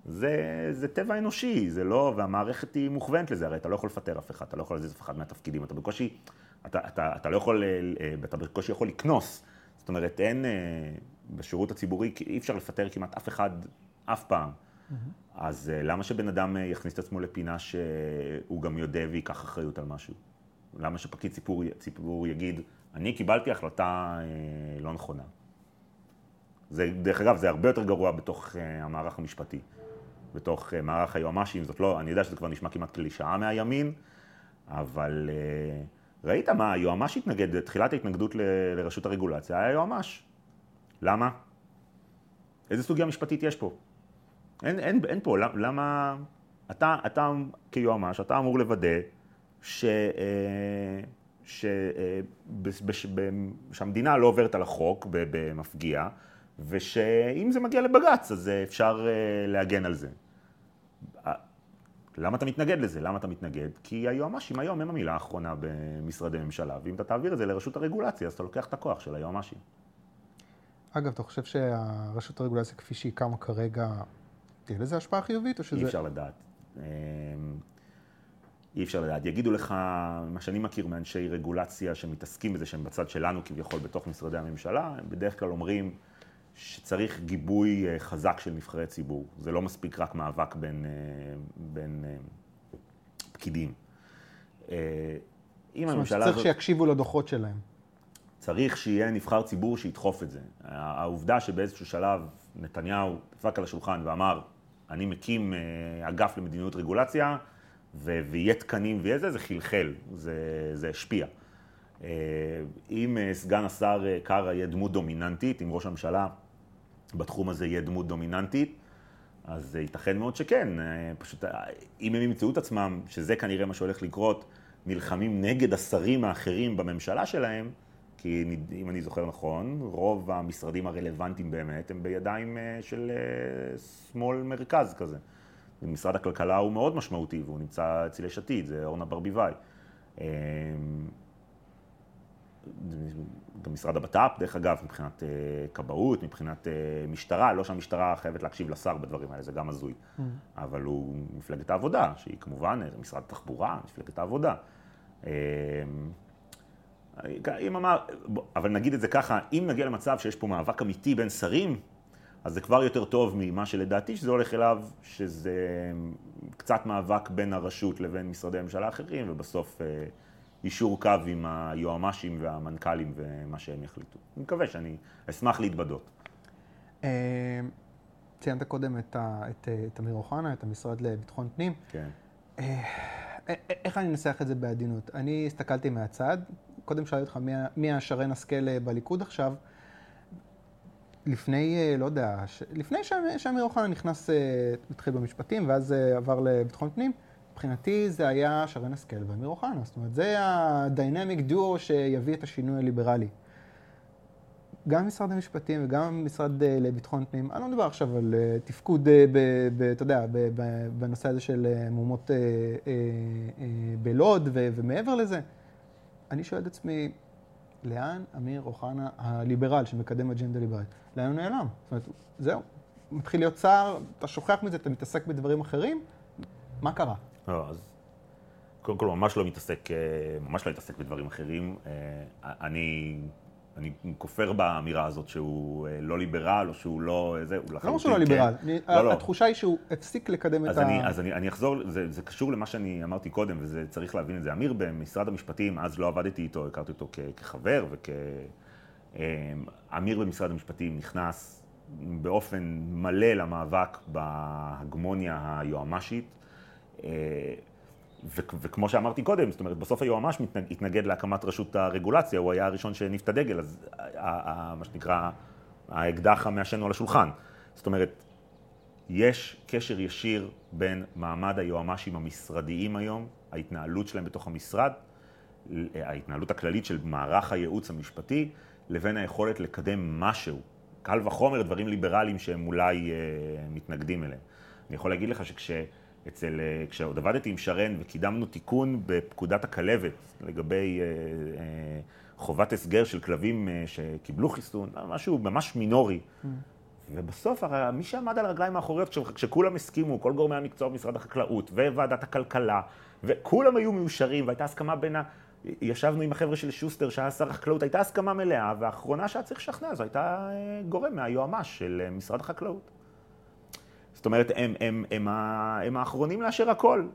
זה, זה טבע אנושי, זה לא, והמערכת היא מוכוונת לזה, הרי אתה לא יכול לפטר אף אחד, אתה לא יכול להזיז אף אחד מהתפקידים, אתה בקושי אתה, אתה, אתה לא יכול, אה, אה, אתה בקושי יכול לקנוס. זאת אומרת, אין, אה, בשירות הציבורי אי אפשר לפטר כמעט אף אחד אף פעם. Mm-hmm. אז למה שבן אדם יכניס את עצמו לפינה שהוא גם יודע וייקח אחריות על משהו? למה שפקיד ציבור, ציבור יגיד, אני קיבלתי החלטה לא נכונה? זה, דרך אגב, זה הרבה יותר גרוע בתוך המערך המשפטי, בתוך מערך היועמ"שים, זאת לא, אני יודע שזה כבר נשמע כמעט קלישאה מהימין, אבל... ראית מה, היועמ"ש התנגד, תחילת ההתנגדות ל, לרשות הרגולציה היה יועמ"ש. למה? איזה סוגיה משפטית יש פה? אין, אין, אין פה, למה... אתה, אתה כיועמ"ש, אתה אמור לוודא ש, אה, ש, אה, בש, ב, שהמדינה לא עוברת על החוק במפגיע, ושאם זה מגיע לבג"ץ, אז אפשר אה, להגן על זה. למה אתה מתנגד לזה? למה אתה מתנגד? כי היועמ"שים היום הם המילה האחרונה במשרדי ממשלה, ואם אתה תעביר את זה לרשות הרגולציה, אז אתה לוקח את הכוח של היועמ"שים. אגב, אתה חושב שהרשות הרגולציה כפי שהיא קמה כרגע, תהיה לזה השפעה חיובית או שזה... אי אפשר לדעת. אמ, אי אפשר לדעת. יגידו לך, מה שאני מכיר מאנשי רגולציה שמתעסקים בזה, שהם בצד שלנו כביכול בתוך משרדי הממשלה, הם בדרך כלל אומרים, שצריך גיבוי אה, חזק של נבחרי ציבור. זה לא מספיק רק מאבק בין, אה, בין אה, פקידים. אם הממשלה הזאת... צריך שיקשיבו לדוחות שלהם. צריך שיהיה נבחר ציבור שידחוף את זה. העובדה שבאיזשהו שלב נתניהו דפק על השולחן ואמר, אני מקים אגף למדיניות רגולציה, ויהיה תקנים ויהיה זה, זה חלחל, זה, זה השפיע. אם סגן השר קארה יהיה דמות דומיננטית, אם ראש הממשלה בתחום הזה יהיה דמות דומיננטית, אז ייתכן מאוד שכן. אה, פשוט, אה, אם הם ימצאו את עצמם, שזה כנראה מה שהולך לקרות, נלחמים נגד השרים האחרים בממשלה שלהם, כי אם אני זוכר נכון, רוב המשרדים הרלוונטיים באמת הם בידיים אה, של שמאל מרכז כזה. משרד הכלכלה הוא מאוד משמעותי והוא נמצא אצל יש עתיד, זה אורנה ברביבאי. גם משרד הבט"פ, דרך אגב, מבחינת אה, כבאות, מבחינת אה, משטרה, לא שהמשטרה חייבת להקשיב לשר בדברים האלה, זה גם הזוי. Mm. אבל הוא מפלגת העבודה, שהיא כמובן אה, משרד התחבורה, מפלגת העבודה. אם אמר, אבל נגיד את זה ככה, אם נגיע למצב שיש פה מאבק אמיתי בין שרים, אז זה כבר יותר טוב ממה שלדעתי שזה הולך אליו, שזה קצת מאבק בין הרשות לבין משרדי הממשלה האחרים, ובסוף... יישור קו עם היועמ"שים והמנכ"לים ומה שהם יחליטו. אני מקווה שאני אשמח להתבדות. ציינת קודם את, ה, את, את אמיר אוחנה, את המשרד לביטחון פנים. כן. איך אני אנסח את זה בעדינות? אני הסתכלתי מהצד, קודם שאלתי אותך מי, מי השרן השכל בליכוד עכשיו. לפני, לא יודע, לפני שאמיר אוחנה נכנס, התחיל במשפטים ואז עבר לביטחון פנים, מבחינתי זה היה שרן השכל ואמיר אוחנה. זאת אומרת, זה הדיינמיק דואו שיביא את השינוי הליברלי. גם משרד המשפטים וגם משרד אה, לביטחון פנים, אני לא מדבר עכשיו על אה, תפקוד, אה, אתה יודע, בנושא הזה של מהומות בלוד ומעבר לזה. אני שואל את עצמי, לאן אמיר אוחנה הליברל שמקדם אג'נדה ליברלית, לאן הוא נעלם? זאת אומרת, זהו, מתחיל להיות שר, אתה שוכח מזה, אתה מתעסק בדברים אחרים, מה קרה? לא, אז קודם כל ממש לא מתעסק, ממש לא מתעסק בדברים אחרים. אני אני כופר באמירה הזאת שהוא אה, לא ליברל, או שהוא לא... זה, הוא לחלוטין... לא שהוא לא ליברל, כן. לא, לא. התחושה היא שהוא הפסיק לקדם את אני, ה... אז אני, אני אחזור, זה, זה קשור למה שאני אמרתי קודם, וזה צריך להבין את זה. אמיר במשרד המשפטים, אז לא עבדתי איתו, הכרתי אותו כ, כחבר, וכ... אמ, אמיר במשרד המשפטים נכנס באופן מלא למאבק בהגמוניה היועמ"שית. אה, וכמו שאמרתי קודם, זאת אומרת, בסוף היועמ"ש התנגד להקמת רשות הרגולציה, הוא היה הראשון שהניף את הדגל, אז מה שנקרא, האקדח המעשן על השולחן. זאת אומרת, יש קשר ישיר בין מעמד היועמ"שים המשרדיים היום, ההתנהלות שלהם בתוך המשרד, ההתנהלות הכללית של מערך הייעוץ המשפטי, לבין היכולת לקדם משהו. קל וחומר דברים ליברליים שהם אולי אה, מתנגדים אליהם. אני יכול להגיד לך שכש... אצל, אה, כשעוד עבדתי עם שרן וקידמנו תיקון בפקודת הכלבת לגבי אה, אה, חובת הסגר של כלבים אה, שקיבלו חיסון, משהו ממש מינורי. Mm. ובסוף, הרי מי שעמד על הרגליים האחוריות, כשכולם הסכימו, כל גורמי המקצוע במשרד החקלאות וועדת הכלכלה, וכולם היו מיושרים, והייתה הסכמה בין ה... ישבנו עם החבר'ה של שוסטר, שהיה שר החקלאות, הייתה הסכמה מלאה, והאחרונה שהיה צריך לשכנע זו הייתה אה, גורם מהיועמ"ש של אה, משרד החקלאות. זאת אומרת, הם, הם, הם, הם, האחרונים לאשר הכל.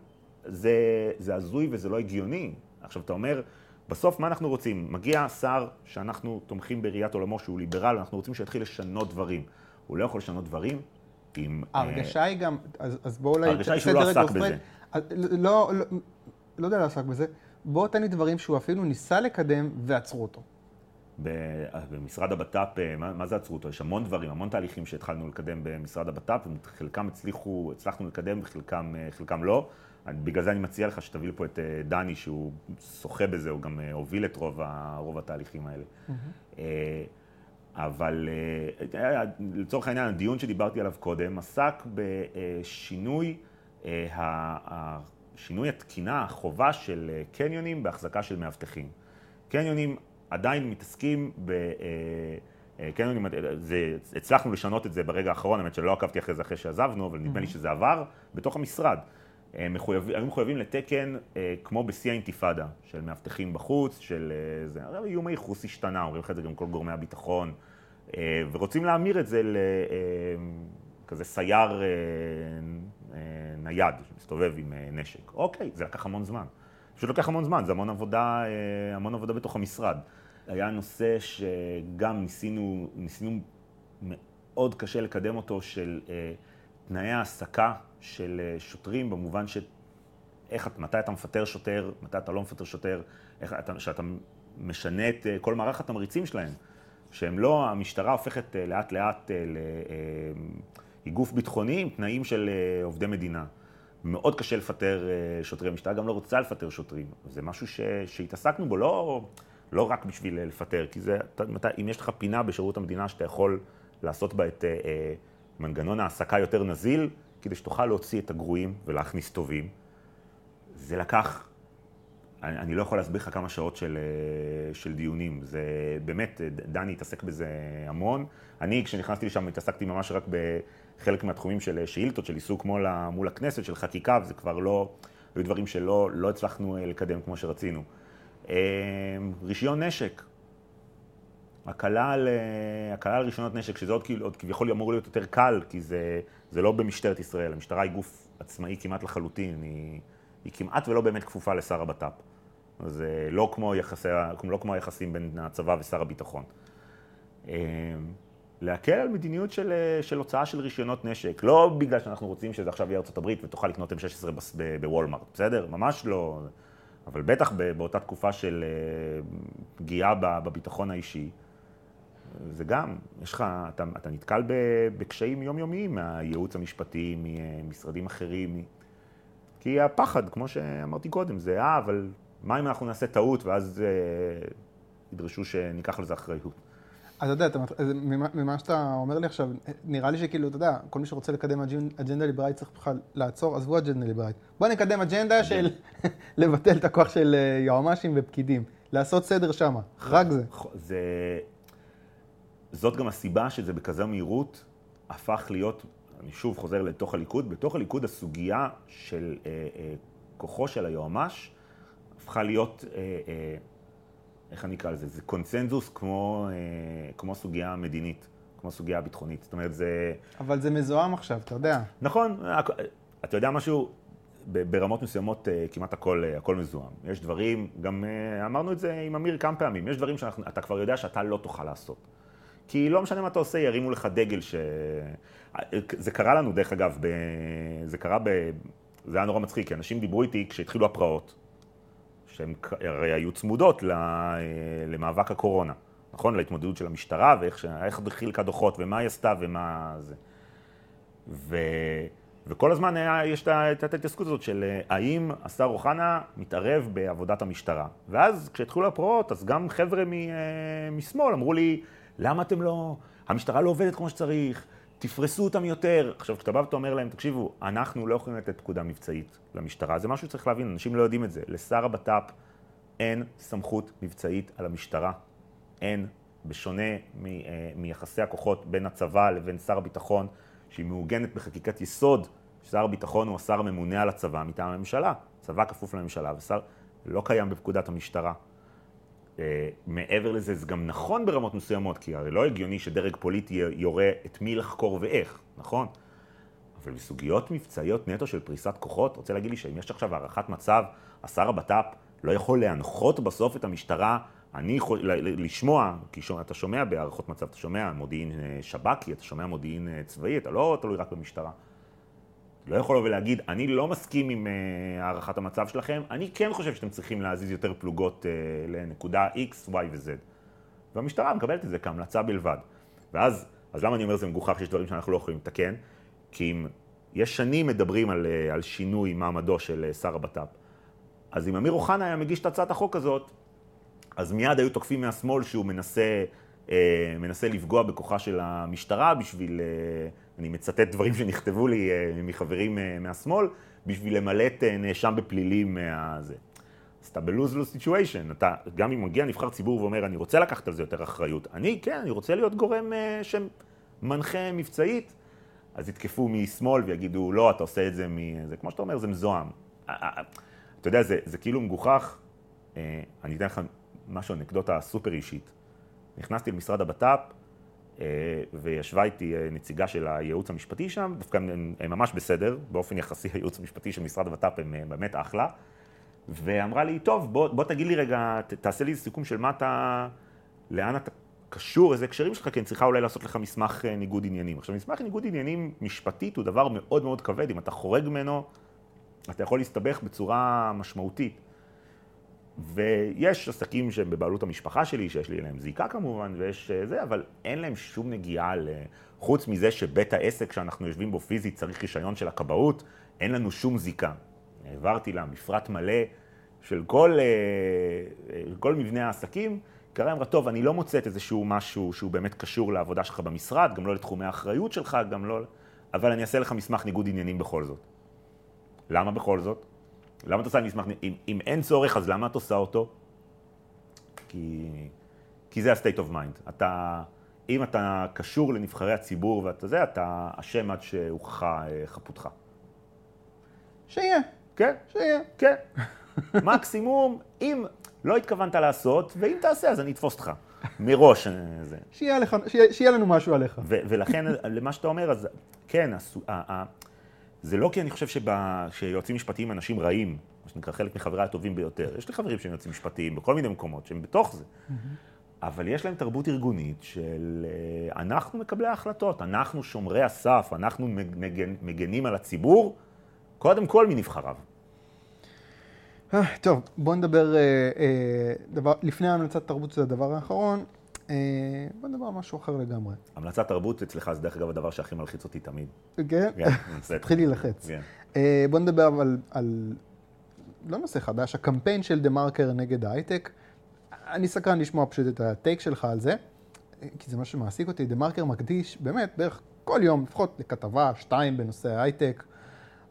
זה, זה הזוי וזה לא הגיוני. עכשיו, אתה אומר, בסוף מה אנחנו רוצים? מגיע שר שאנחנו תומכים בראיית עולמו שהוא ליברל, אנחנו רוצים שיתחיל לשנות דברים. הוא לא יכול לשנות דברים אם... ההרגשה היא גם, אז, אז בואו אולי... ההרגשה היא שהוא לא עסק בזה. לא, לא, לא יודע לעסק בזה. בואו תן לי דברים שהוא אפילו ניסה לקדם ועצרו אותו. במשרד הבט"פ, אה, מה, מה זה עצרו אותו? יש המון דברים, המון תהליכים שהתחלנו לקדם במשרד הבט"פ, וחלקם הצליחו, הצלחנו לקדם וחלקם לא. בגלל זה אני מציע לך שתביא לפה את אה, דני, שהוא שוחה בזה, הוא גם אה, הוביל את רוב, רוב התהליכים האלה. Mm-hmm. אבל לצורך העניין, הדיון שדיברתי עליו קודם עסק בשינוי, שינוי התקינה, החובה של קניונים בהחזקה של מאבטחים. קניונים עדיין מתעסקים ב... אה, אה, כן, זה, הצלחנו לשנות את זה ברגע האחרון, האמת שלא עקבתי אחרי זה אחרי שעזבנו, אבל נדמה לי שזה עבר בתוך המשרד. מחויב, היו מחויבים לתקן אה, כמו בשיא האינתיפאדה, של מאבטחים בחוץ, של זה, הרי איום הייחוס השתנה, אומרים לך את זה גם כל גורמי הביטחון, ורוצים להמיר את זה לכזה סייר נייד, שמסתובב עם נשק. אוקיי, זה לקח המון זמן. פשוט לוקח המון זמן, זה המון עבודה, המון עבודה בתוך המשרד. היה נושא שגם ניסינו, ניסינו מאוד קשה לקדם אותו, של אה, תנאי העסקה של אה, שוטרים, במובן ש... איך, מתי אתה מפטר שוטר, מתי אתה לא מפטר שוטר, איך אתה, שאתה משנה את אה, כל מערך התמריצים שלהם, שהם לא, המשטרה הופכת אה, לאט לאט אה, היא גוף ביטחוני עם תנאים של אה, עובדי מדינה. מאוד קשה לפטר אה, שוטרים, המשטרה גם לא רוצה לפטר שוטרים. זה משהו ש, שהתעסקנו בו, לא... לא רק בשביל אה, לפטר, כי זה, אתה, אם יש לך פינה בשירות המדינה שאתה יכול לעשות בה את אה, אה, מנגנון העסקה יותר נזיל, כדי שתוכל להוציא את הגרועים ולהכניס טובים, זה לקח, אני, אני לא יכול להסביר לך כמה שעות של, אה, של דיונים, זה באמת, דני התעסק בזה המון. אני, כשנכנסתי לשם, התעסקתי ממש רק בחלק מהתחומים של שאילתות, של עיסוק מול, מול הכנסת, של חקיקה, וזה כבר לא, היו דברים שלא לא הצלחנו אה, לקדם כמו שרצינו. אמ, רישיון נשק, הקלה על, אה, הקלה על רישיונות נשק, שזה עוד, עוד כביכול אמור להיות יותר קל, כי זה, זה לא במשטרת ישראל, המשטרה היא גוף עצמאי כמעט לחלוטין, היא, היא כמעט ולא באמת כפופה לשר הבט"פ. זה לא כמו, יחסי, לא כמו היחסים בין הצבא ושר הביטחון. להקל על מדיניות של, אה, של הוצאה של רישיונות נשק. לא בגלל שאנחנו רוצים שזה עכשיו יהיה הברית ותוכל לקנות M16 בוולמארט, בסדר? ממש לא. אבל בטח באותה תקופה של אה, פגיעה בביטחון האישי, זה גם, יש לך, אתה, אתה נתקל בקשיים יומיומיים מהייעוץ המשפטי, ממשרדים אחרים, כי הפחד, כמו שאמרתי קודם, זה אה, אבל מה אם אנחנו נעשה טעות ואז אה, ידרשו שניקח לזה אחריות. אז אתה יודע, ממה שאתה אומר לי עכשיו, נראה לי שכאילו, אתה יודע, כל מי שרוצה לקדם אג'נדה ליברלית צריך בכלל לעצור, עזבו אג'נדה ליברלית. בוא נקדם אג'נדה של לבטל את הכוח של אה, יועמ"שים ופקידים, לעשות סדר שמה, רק זה. זה... זאת גם הסיבה שזה בכזה מהירות הפך להיות, אני שוב חוזר לתוך הליכוד, בתוך הליכוד הסוגיה של אה, אה, כוחו של היועמ"ש הפכה להיות... אה, אה, איך אני אקרא לזה? זה קונצנזוס כמו, אה, כמו סוגיה מדינית, כמו סוגיה ביטחונית. זאת אומרת, זה... אבל זה מזוהם עכשיו, אתה יודע. נכון, אתה יודע משהו? ברמות מסוימות אה, כמעט הכל, אה, הכל מזוהם. יש דברים, גם אמרנו את זה עם אמיר כמה פעמים, יש דברים שאתה כבר יודע שאתה לא תוכל לעשות. כי לא משנה מה אתה עושה, ירימו לך דגל ש... זה קרה לנו, דרך אגב, ב... זה קרה ב... זה היה נורא מצחיק, כי אנשים דיברו איתי כשהתחילו הפרעות. שהן הרי היו צמודות אה, למאבק הקורונה, נכון? להתמודדות של המשטרה ואיך חילקה דוחות ומה היא עשתה ומה זה. ו... וכל הזמן היה, יש את ההתעסקות הזאת של אה, האם השר אוחנה מתערב בעבודת המשטרה. ואז כשהתחילו הפרעות, אז גם חבר'ה. אה, משמאל אמרו לי, למה אתם לא... המשטרה לא עובדת כמו שצריך, תפרסו אותם יותר. עכשיו, כשאתה בא ואתה אומר להם, תקשיבו, אנחנו לא יכולים לתת פקודה מבצעית למשטרה, זה משהו שצריך להבין, אנשים לא יודעים את זה. לשר הבט"פ אין סמכות מבצעית על המשטרה. אין, בשונה מ, אה, מיחסי הכוחות בין הצבא לבין שר הביטחון, שהיא מעוגנת בחקיקת יסוד, שר הביטחון הוא השר הממונה על הצבא מטעם הממשלה. צבא כפוף לממשלה, ושר לא קיים בפקודת המשטרה. אה, מעבר לזה, זה גם נכון ברמות מסוימות, כי הרי לא הגיוני שדרג פוליטי יורה את מי לחקור ואיך, נכון? אבל בסוגיות מבצעיות נטו של פריסת כוחות, רוצה להגיד לי שאם יש עכשיו הערכת מצב, השר הבט"פ לא יכול להנחות בסוף את המשטרה, אני יכול לשמוע, כי אתה שומע בהערכות מצב, אתה שומע מודיעין אה, שב"כי, אתה שומע מודיעין אה, צבאי, אתה לא תלוי רק במשטרה. לא יכול לבוא ולהגיד, אני לא מסכים עם uh, הערכת המצב שלכם, אני כן חושב שאתם צריכים להזיז יותר פלוגות uh, לנקודה X, Y ו-Z. והמשטרה מקבלת את זה כהמלצה בלבד. ואז, אז למה אני אומר זה מגוחך שיש דברים שאנחנו לא יכולים לתקן? כי אם יש שנים מדברים על, uh, על שינוי מעמדו של uh, שר הבט"פ, אז אם אמיר אוחנה היה מגיש את הצעת החוק הזאת, אז מיד היו תוקפים מהשמאל שהוא מנסה, uh, מנסה לפגוע בכוחה של המשטרה בשביל... Uh, אני מצטט דברים שנכתבו לי אה, מחברים אה, מהשמאל, בשביל למלט אה, נאשם בפלילים מהזה. אז אתה ב-lose-lose situation, אתה, גם אם מגיע נבחר ציבור ואומר, אני רוצה לקחת על זה יותר אחריות, אני, כן, אני רוצה להיות גורם שמנחה מבצעית, אז יתקפו משמאל ויגידו, לא, אתה עושה את זה מ... זה כמו שאתה אומר, זה מזוהם. אתה יודע, זה, זה כאילו מגוחך. אני אתן לך משהו, אנקדוטה סופר אישית. נכנסתי למשרד הבט"פ, וישבה איתי אה, נציגה של הייעוץ המשפטי שם, דווקא הם, הם ממש בסדר, באופן יחסי הייעוץ המשפטי של משרד הבט"פ הם אה, באמת אחלה, ואמרה לי, טוב, בוא, בוא תגיד לי רגע, ת, תעשה לי סיכום של מה אתה, לאן אתה קשור, איזה הקשרים שלך, כי אני צריכה אולי לעשות לך מסמך ניגוד עניינים. עכשיו, מסמך ניגוד עניינים משפטית הוא דבר מאוד מאוד כבד, אם אתה חורג ממנו, אתה יכול להסתבך בצורה משמעותית. ויש עסקים שהם בבעלות המשפחה שלי, שיש לי אליהם זיקה כמובן, ויש אה, זה, אבל אין להם שום נגיעה ל... חוץ מזה שבית העסק שאנחנו יושבים בו פיזית צריך רישיון של הכבאות, אין לנו שום זיקה. העברתי לה מפרט מלא של כל, אה, אה, כל מבנה העסקים. קרא אמרה, טוב, אני לא מוצאת איזשהו משהו שהוא באמת קשור לעבודה שלך במשרד, גם לא לתחומי האחריות שלך, גם לא... אבל אני אעשה לך מסמך ניגוד עניינים בכל זאת. למה בכל זאת? למה את עושה מסמך, אם, אם אין צורך, אז למה את עושה אותו? כי, כי זה ה-state of mind. אתה, אם אתה קשור לנבחרי הציבור ואתה זה, אתה אשם עד שהוכחה חפותך. שיהיה. כן? שיהיה. כן. מקסימום, אם לא התכוונת לעשות, ואם תעשה, אז אני אתפוס אותך. מראש. אה, זה. שיהיה, לך, שיהיה, שיהיה לנו משהו עליך. ו- ולכן, למה שאתה אומר, אז כן, זה לא כי אני חושב שבא, שיועצים משפטיים אנשים רעים, מה שנקרא חלק מחבריי הטובים ביותר. יש לי חברים שהם יועצים משפטיים בכל מיני מקומות, שהם בתוך זה. Mm-hmm. אבל יש להם תרבות ארגונית של אה, אנחנו מקבלי ההחלטות, אנחנו שומרי הסף, אנחנו מגן, מגנים על הציבור, קודם כל מנבחריו. אה, טוב, בוא נדבר, אה, דבר, לפני המלצת תרבות זה הדבר האחרון, בוא נדבר על משהו אחר לגמרי. המלצת תרבות אצלך זה דרך אגב הדבר שהכי מלחיץ אותי תמיד. כן? כן, תתחיל להילחץ. כן. בוא נדבר אבל על, לא נושא חדש, הקמפיין של דה מרקר נגד ההייטק. אני סקרן לשמוע פשוט את ה take שלך על זה, כי זה מה שמעסיק אותי. דה מרקר מקדיש באמת בערך כל יום, לפחות לכתבה, שתיים בנושא ההייטק,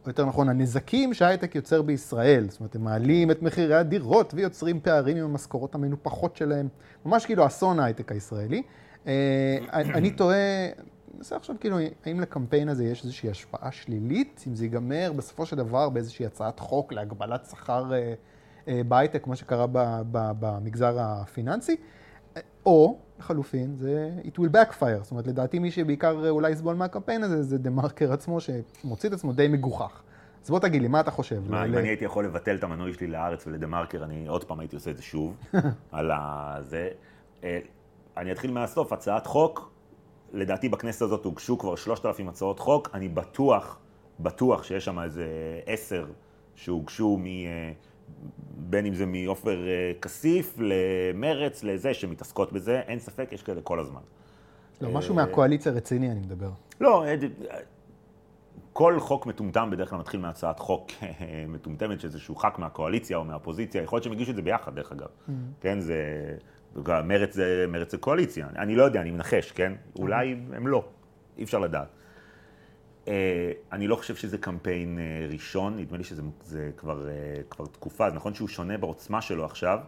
או יותר נכון, הנזקים שההייטק יוצר בישראל. זאת אומרת, הם מעלים את מחירי הדירות ויוצרים פערים עם המשכורות המנופחות שלהם. ממש כאילו אסון ההייטק הישראלי. אה, אני תוהה, מנסה עכשיו כאילו, האם לקמפיין הזה יש איזושהי השפעה שלילית, אם זה ייגמר בסופו של דבר באיזושהי הצעת חוק להגבלת שכר אה, אה, בהייטק, כמו שקרה במגזר הפיננסי, או לחלופין, זה it will backfire. זאת אומרת, לדעתי מי שבעיקר אולי יסבול מהקמפיין הזה, זה דה מרקר עצמו, שמוציא את עצמו די מגוחך. אז בוא תגיד לי, מה אתה חושב? מה, אם אני הייתי יכול לבטל את המנוי שלי לארץ ולדה מרקר, אני עוד פעם הייתי עושה את זה שוב, על זה. אה, אני אתחיל מהסוף, הצעת חוק, לדעתי בכנסת הזאת הוגשו כבר 3,000 הצעות חוק, אני בטוח, בטוח שיש שם איזה עשר שהוגשו מ... אה, בין אם זה מעופר אה, כסיף למרץ, לזה שמתעסקות בזה, אין ספק, יש כאלה כל הזמן. לא, משהו מהקואליציה רציני אני מדבר. לא, אה, כל חוק מטומטם בדרך כלל מתחיל מהצעת חוק מטומטמת, שזה איזשהו ח"כ מהקואליציה או מהאופוזיציה, יכול להיות שהם הגישו את זה ביחד, דרך אגב. Mm-hmm. כן, זה... מרץ זה, מרץ זה קואליציה. אני לא יודע, אני מנחש, כן? אולי הם לא, אי אפשר לדעת. אה, אני לא חושב שזה קמפיין אה, ראשון, נדמה לי שזה כבר, אה, כבר תקופה, זה נכון שהוא שונה בעוצמה שלו עכשיו,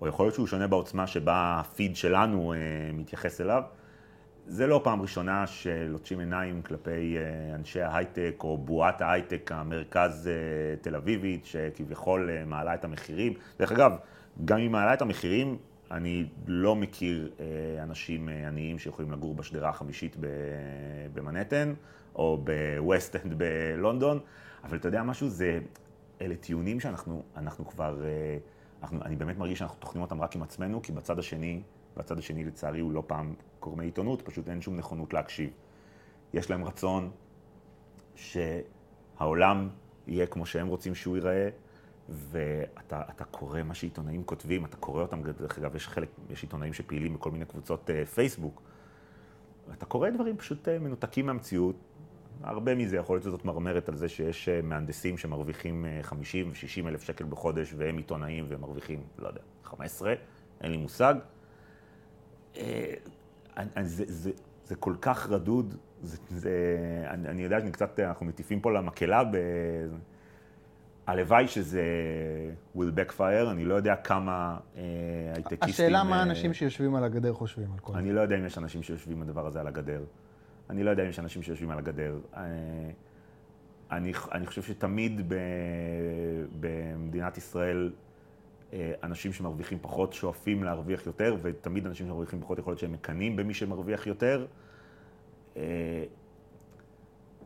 או יכול להיות שהוא שונה בעוצמה שבה הפיד שלנו מתייחס אליו. זה לא פעם ראשונה שלוטשים עיניים כלפי אנשי ההייטק או בועת ההייטק המרכז תל אביבית, שכביכול מעלה את המחירים. דרך אגב, גם אם מעלה את המחירים, אני לא מכיר אנשים עניים שיכולים לגור בשדרה החמישית במנהטן. או בווסט-אנד בלונדון, אבל אתה יודע משהו, זה, אלה טיעונים שאנחנו אנחנו כבר, אה, אנחנו, אני באמת מרגיש שאנחנו טוחנים אותם רק עם עצמנו, כי בצד השני, בצד השני לצערי הוא לא פעם גורמי עיתונות, פשוט אין שום נכונות להקשיב. יש להם רצון שהעולם יהיה כמו שהם רוצים שהוא ייראה, ואתה קורא מה שעיתונאים כותבים, אתה קורא אותם, דרך אגב, יש חלק, יש עיתונאים שפעילים בכל מיני קבוצות uh, פייסבוק, ואתה קורא דברים פשוט uh, מנותקים מהמציאות, הרבה מזה יכול להיות שזאת מרמרת על זה שיש אה, מהנדסים שמרוויחים 50 אה, ו-60 אלף שקל בחודש והם עיתונאים ומרוויחים, לא יודע, 15, אין לי מושג. אה, זה, זה, זה כל כך רדוד, זה, זה, אני, אני יודע שקצת, אנחנו מטיפים פה למקהלה, ב... הלוואי שזה will backfire, אני לא יודע כמה אה, הייטקיסטים... השאלה מה האנשים שיושבים על הגדר חושבים על כל זה. אני לא יודע אם יש אנשים שיושבים הדבר הזה על הגדר. אני לא יודע אם יש אנשים שיושבים על הגדר. אה, אני, אני חושב שתמיד ב, במדינת ישראל אה, אנשים שמרוויחים פחות שואפים להרוויח יותר, ותמיד אנשים שמרוויחים פחות יכול להיות שהם מקנאים במי שמרוויח יותר. אה,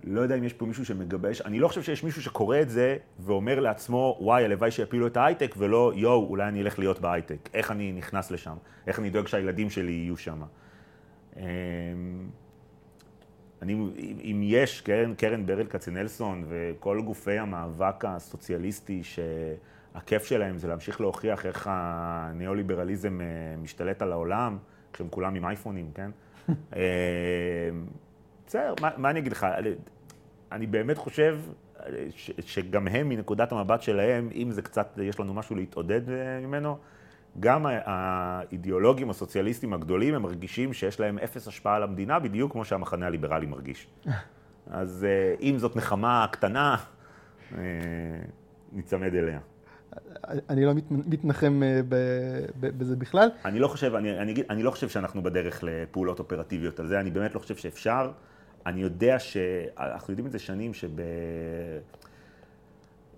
לא יודע אם יש פה מישהו שמגבש, אני לא חושב שיש מישהו שקורא את זה ואומר לעצמו, וואי, הלוואי שיפילו את ההייטק, ולא, יואו, אולי אני אלך להיות בהייטק. איך אני נכנס לשם? איך אני דואג שהילדים שלי יהיו שם? אני, אם יש, קרן, קרן ברל כצנלסון וכל גופי המאבק הסוציאליסטי שהכיף שלהם זה להמשיך להוכיח איך הניאו-ליברליזם אה, משתלט על העולם, כשהם כולם עם אייפונים, כן? אה, בסדר, מה, מה אני אגיד לך? אני באמת חושב ש, שגם הם, מנקודת המבט שלהם, אם זה קצת, יש לנו משהו להתעודד אה, ממנו, גם האידיאולוגים הסוציאליסטים הגדולים, הם מרגישים שיש להם אפס השפעה על המדינה, בדיוק כמו שהמחנה הליברלי מרגיש. אז אה, אם זאת נחמה קטנה, אה, ניצמד אליה. אני לא מתנחם אה, בזה בכלל. אני לא חושב, אני, אני, אני לא חושב שאנחנו בדרך לפעולות אופרטיביות על זה, אני באמת לא חושב שאפשר. אני יודע ש... אנחנו יודעים את זה שנים שב...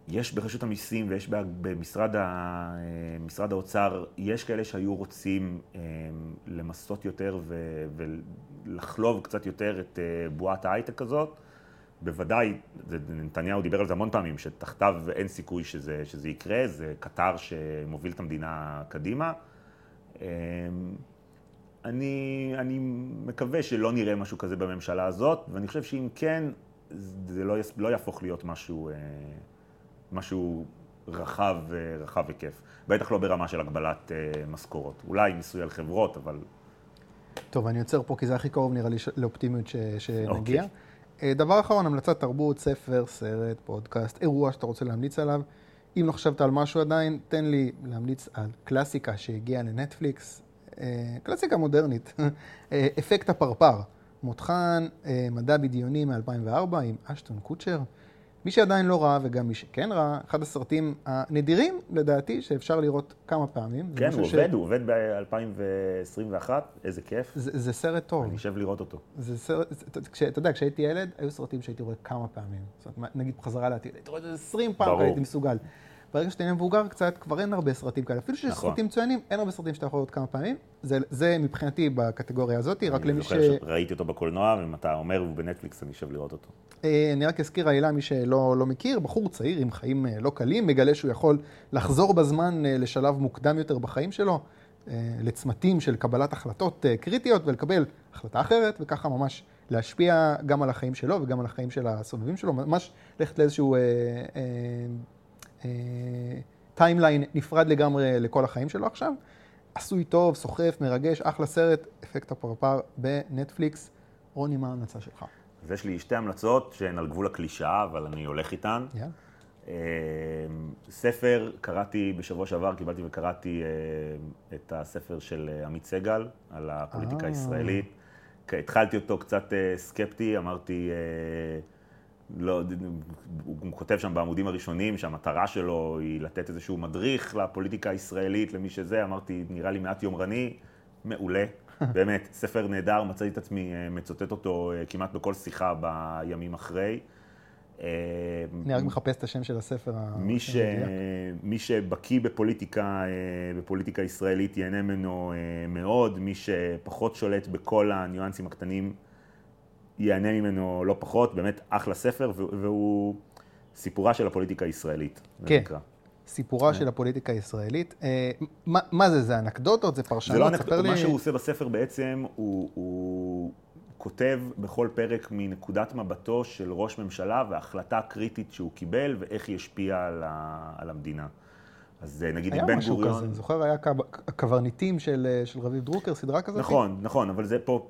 יש ברשות המיסים ויש במשרד ה, האוצר, יש כאלה שהיו רוצים אה, למסות יותר ולחלוב קצת יותר את אה, בועת ההייטק הזאת. בוודאי, נתניהו דיבר על זה המון פעמים, שתחתיו אין סיכוי שזה, שזה יקרה, זה קטר שמוביל את המדינה קדימה. אה, אני, אני מקווה שלא נראה משהו כזה בממשלה הזאת, ואני חושב שאם כן, זה לא, לא יהפוך להיות משהו, אה, משהו רחב, אה, רחב היקף. בטח לא ברמה של הגבלת אה, משכורות. אולי מיסוי על חברות, אבל טוב, אני עוצר פה כי זה הכי קרוב נראה לי לאופטימיות ש- שנגיע. אוקיי. אה, דבר אחרון, המלצת תרבות, ספר, סרט, פודקאסט, אירוע שאתה רוצה להמליץ עליו. אם לא חשבת על משהו עדיין, תן לי להמליץ על קלאסיקה שהגיעה לנטפליקס, קלאסיקה מודרנית, אפקט הפרפר, מותחן, מדע בדיוני מ-2004 עם אשטון קוצ'ר. מי שעדיין לא ראה וגם מי שכן ראה, אחד הסרטים הנדירים לדעתי שאפשר לראות כמה פעמים. כן, הוא ש- עובד, הוא עובד ב-2021, איזה כיף. זה, זה סרט טוב. אני אשב לראות אותו. זה סרט, אתה יודע, כשהייתי ילד, היו סרטים שהייתי רואה כמה פעמים. זאת אומרת, נגיד חזרה לעתיד, הייתי רואה את זה 20 פעם, הייתי מסוגל. ברגע שאתה נהיה מבוגר קצת, כבר אין הרבה סרטים כאלה. אפילו שיש נכון. סרטים מצוינים, אין הרבה סרטים שאתה יכול לראות כמה פעמים. זה, זה מבחינתי בקטגוריה הזאת, רק אני למי ש... זוכר שראיתי אותו בקולנוע, ואם אתה אומר הוא בנטפליקס, אני אשב לראות אותו. אה, אני רק אזכיר העילה, מי שלא לא מכיר, בחור צעיר עם חיים אה, לא קלים, מגלה שהוא יכול לחזור בזמן אה, לשלב מוקדם יותר בחיים שלו, לצמתים של קבלת החלטות קריטיות, ולקבל החלטה אחרת, וככה ממש להשפיע גם על החיים שלו וגם על החיים של הסובבים שלו, ממש ללכת לאיזשהו אה, אה, timeline נפרד לגמרי לכל החיים שלו עכשיו. עשוי טוב, סוחף, מרגש, אחלה סרט, אפקט הפרפר בנטפליקס. רוני, מה ההמלצה שלך? אז יש לי שתי המלצות שהן על גבול הקלישאה, אבל אני הולך איתן. יאללה. אה, ספר, קראתי בשבוע שעבר, קיבלתי וקראתי אה, את הספר של אה, עמית סגל על הפוליטיקה אה. הישראלית. התחלתי אותו קצת אה, סקפטי, אמרתי, אה, לא, הוא כותב שם בעמודים הראשונים שהמטרה שלו היא לתת איזשהו מדריך לפוליטיקה הישראלית, למי שזה, אמרתי, נראה לי מעט יומרני, מעולה, באמת, ספר נהדר, מצאתי את עצמי אה, מצטט אותו אה, כמעט בכל שיחה בימים אחרי. אה, אני רק מחפש את השם של הספר. מי, ש... מי שבקיא בפוליטיקה, בפוליטיקה ישראלית ייהנה ממנו מאוד, מי שפחות שולט בכל הניואנסים הקטנים ייהנה ממנו לא פחות, באמת אחלה ספר, והוא- סיפורה של הפוליטיקה הישראלית, זה כן. נקרא. סיפורה של הפוליטיקה הישראלית. אה, מה, מה זה, זה אנקדוטות? זה פרשנות? זה לא ספר אנקדוטה, לי- מה שהוא עושה בספר בעצם, הוא, הוא כותב בכל פרק מנקודת מבטו של ראש ממשלה וההחלטה הקריטית שהוא קיבל ואיך היא השפיעה על, ה, על המדינה. אז אה, נגיד היה עם בן משהו גוריון... כזה, אני זוכר, היה קב- הקברניטים של אה, של רביב דרוקר, סדרה כזאת? נכון, נכון, אבל זה פה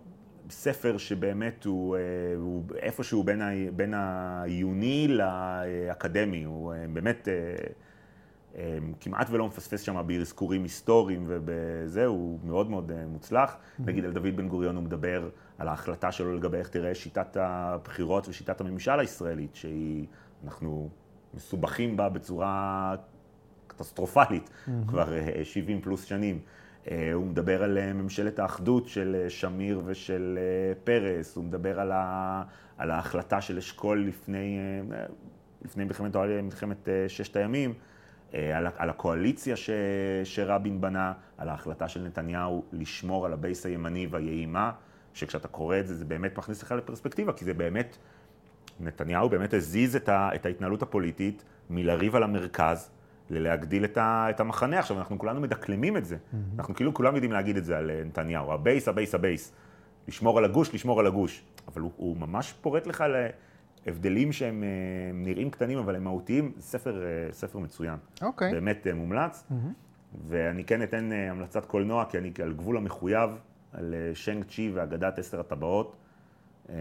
ספר שבאמת הוא, אה, הוא איפשהו בין, ה, בין העיוני לאקדמי, הוא אה, באמת אה, כמעט ולא מפספס שם באזכורים היסטוריים ובזה, הוא מאוד מאוד מוצלח. נגיד על דוד בן גוריון הוא מדבר על ההחלטה שלו לגבי איך תראה שיטת הבחירות ושיטת הממשל הישראלית, שהיא, אנחנו מסובכים בה בצורה קטסטרופלית כבר אה, 70 פלוס שנים. אה, הוא מדבר על אה, ממשלת האחדות של אה, שמיר ושל פרס, הוא מדבר על, ה, על ההחלטה של אשכול לפני, לפני מלחמת, מלחמת ששת הימים, על, על הקואליציה ש, שרבין בנה, על ההחלטה של נתניהו לשמור על הבייס הימני והיעימה, שכשאתה קורא את זה, זה באמת מכניס לך לפרספקטיבה, כי זה באמת, נתניהו באמת הזיז את, ה, את ההתנהלות הפוליטית מלריב על המרכז ללהגדיל את, ה, את המחנה. עכשיו, אנחנו כולנו מדקלמים את זה. אנחנו כאילו כולם יודעים להגיד את זה על אה, נתניהו. הבייס, הבייס, הבייס. לשמור על הגוש, לשמור על הגוש. אבל הוא, הוא ממש פורט לך להבדלים שהם אה, נראים קטנים, אבל הם מהותיים. ספר, אה, ספר מצוין. אוקיי. באמת אה, מומלץ. ואני כן אתן אה, המלצת קולנוע, כי אני על גבול המחויב, על אה, שנג צ'י ואגדת עשר הטבעות. אה,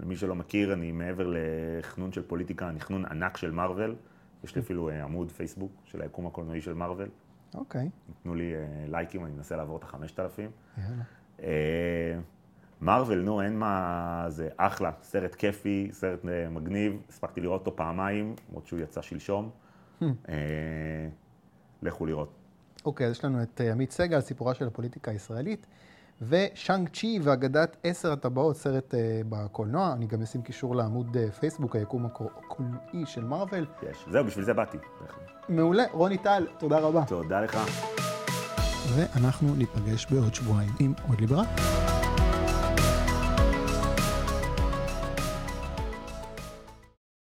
למי שלא מכיר, אני מעבר לחנון של פוליטיקה, אני חנון ענק של מארוול. יש לי אפילו אה, עמוד פייסבוק של היקום הקולנועי של מארוול. אוקיי. תנו לי אה, לייקים, אני מנסה לעבור את החמשת אלפים. אה, מארוול, נו, אין מה, זה אחלה, סרט כיפי, סרט מגניב, הספקתי לראות אותו פעמיים, למרות שהוא יצא שלשום. אה, לכו לראות. אוקיי, אז יש לנו את עמית סגל, סיפורה של הפוליטיקה הישראלית, ושאנג צ'י ואגדת עשר הטבעות, סרט אה, בקולנוע. אני גם אשים קישור לעמוד אה, פייסבוק, היקום הקול- הקולנועי של מארוול. יש. זהו, בשביל זה באתי. מעולה, רוני טל, תודה רבה. תודה לך. ואנחנו ניפגש בעוד שבועיים עם עוד ליברל.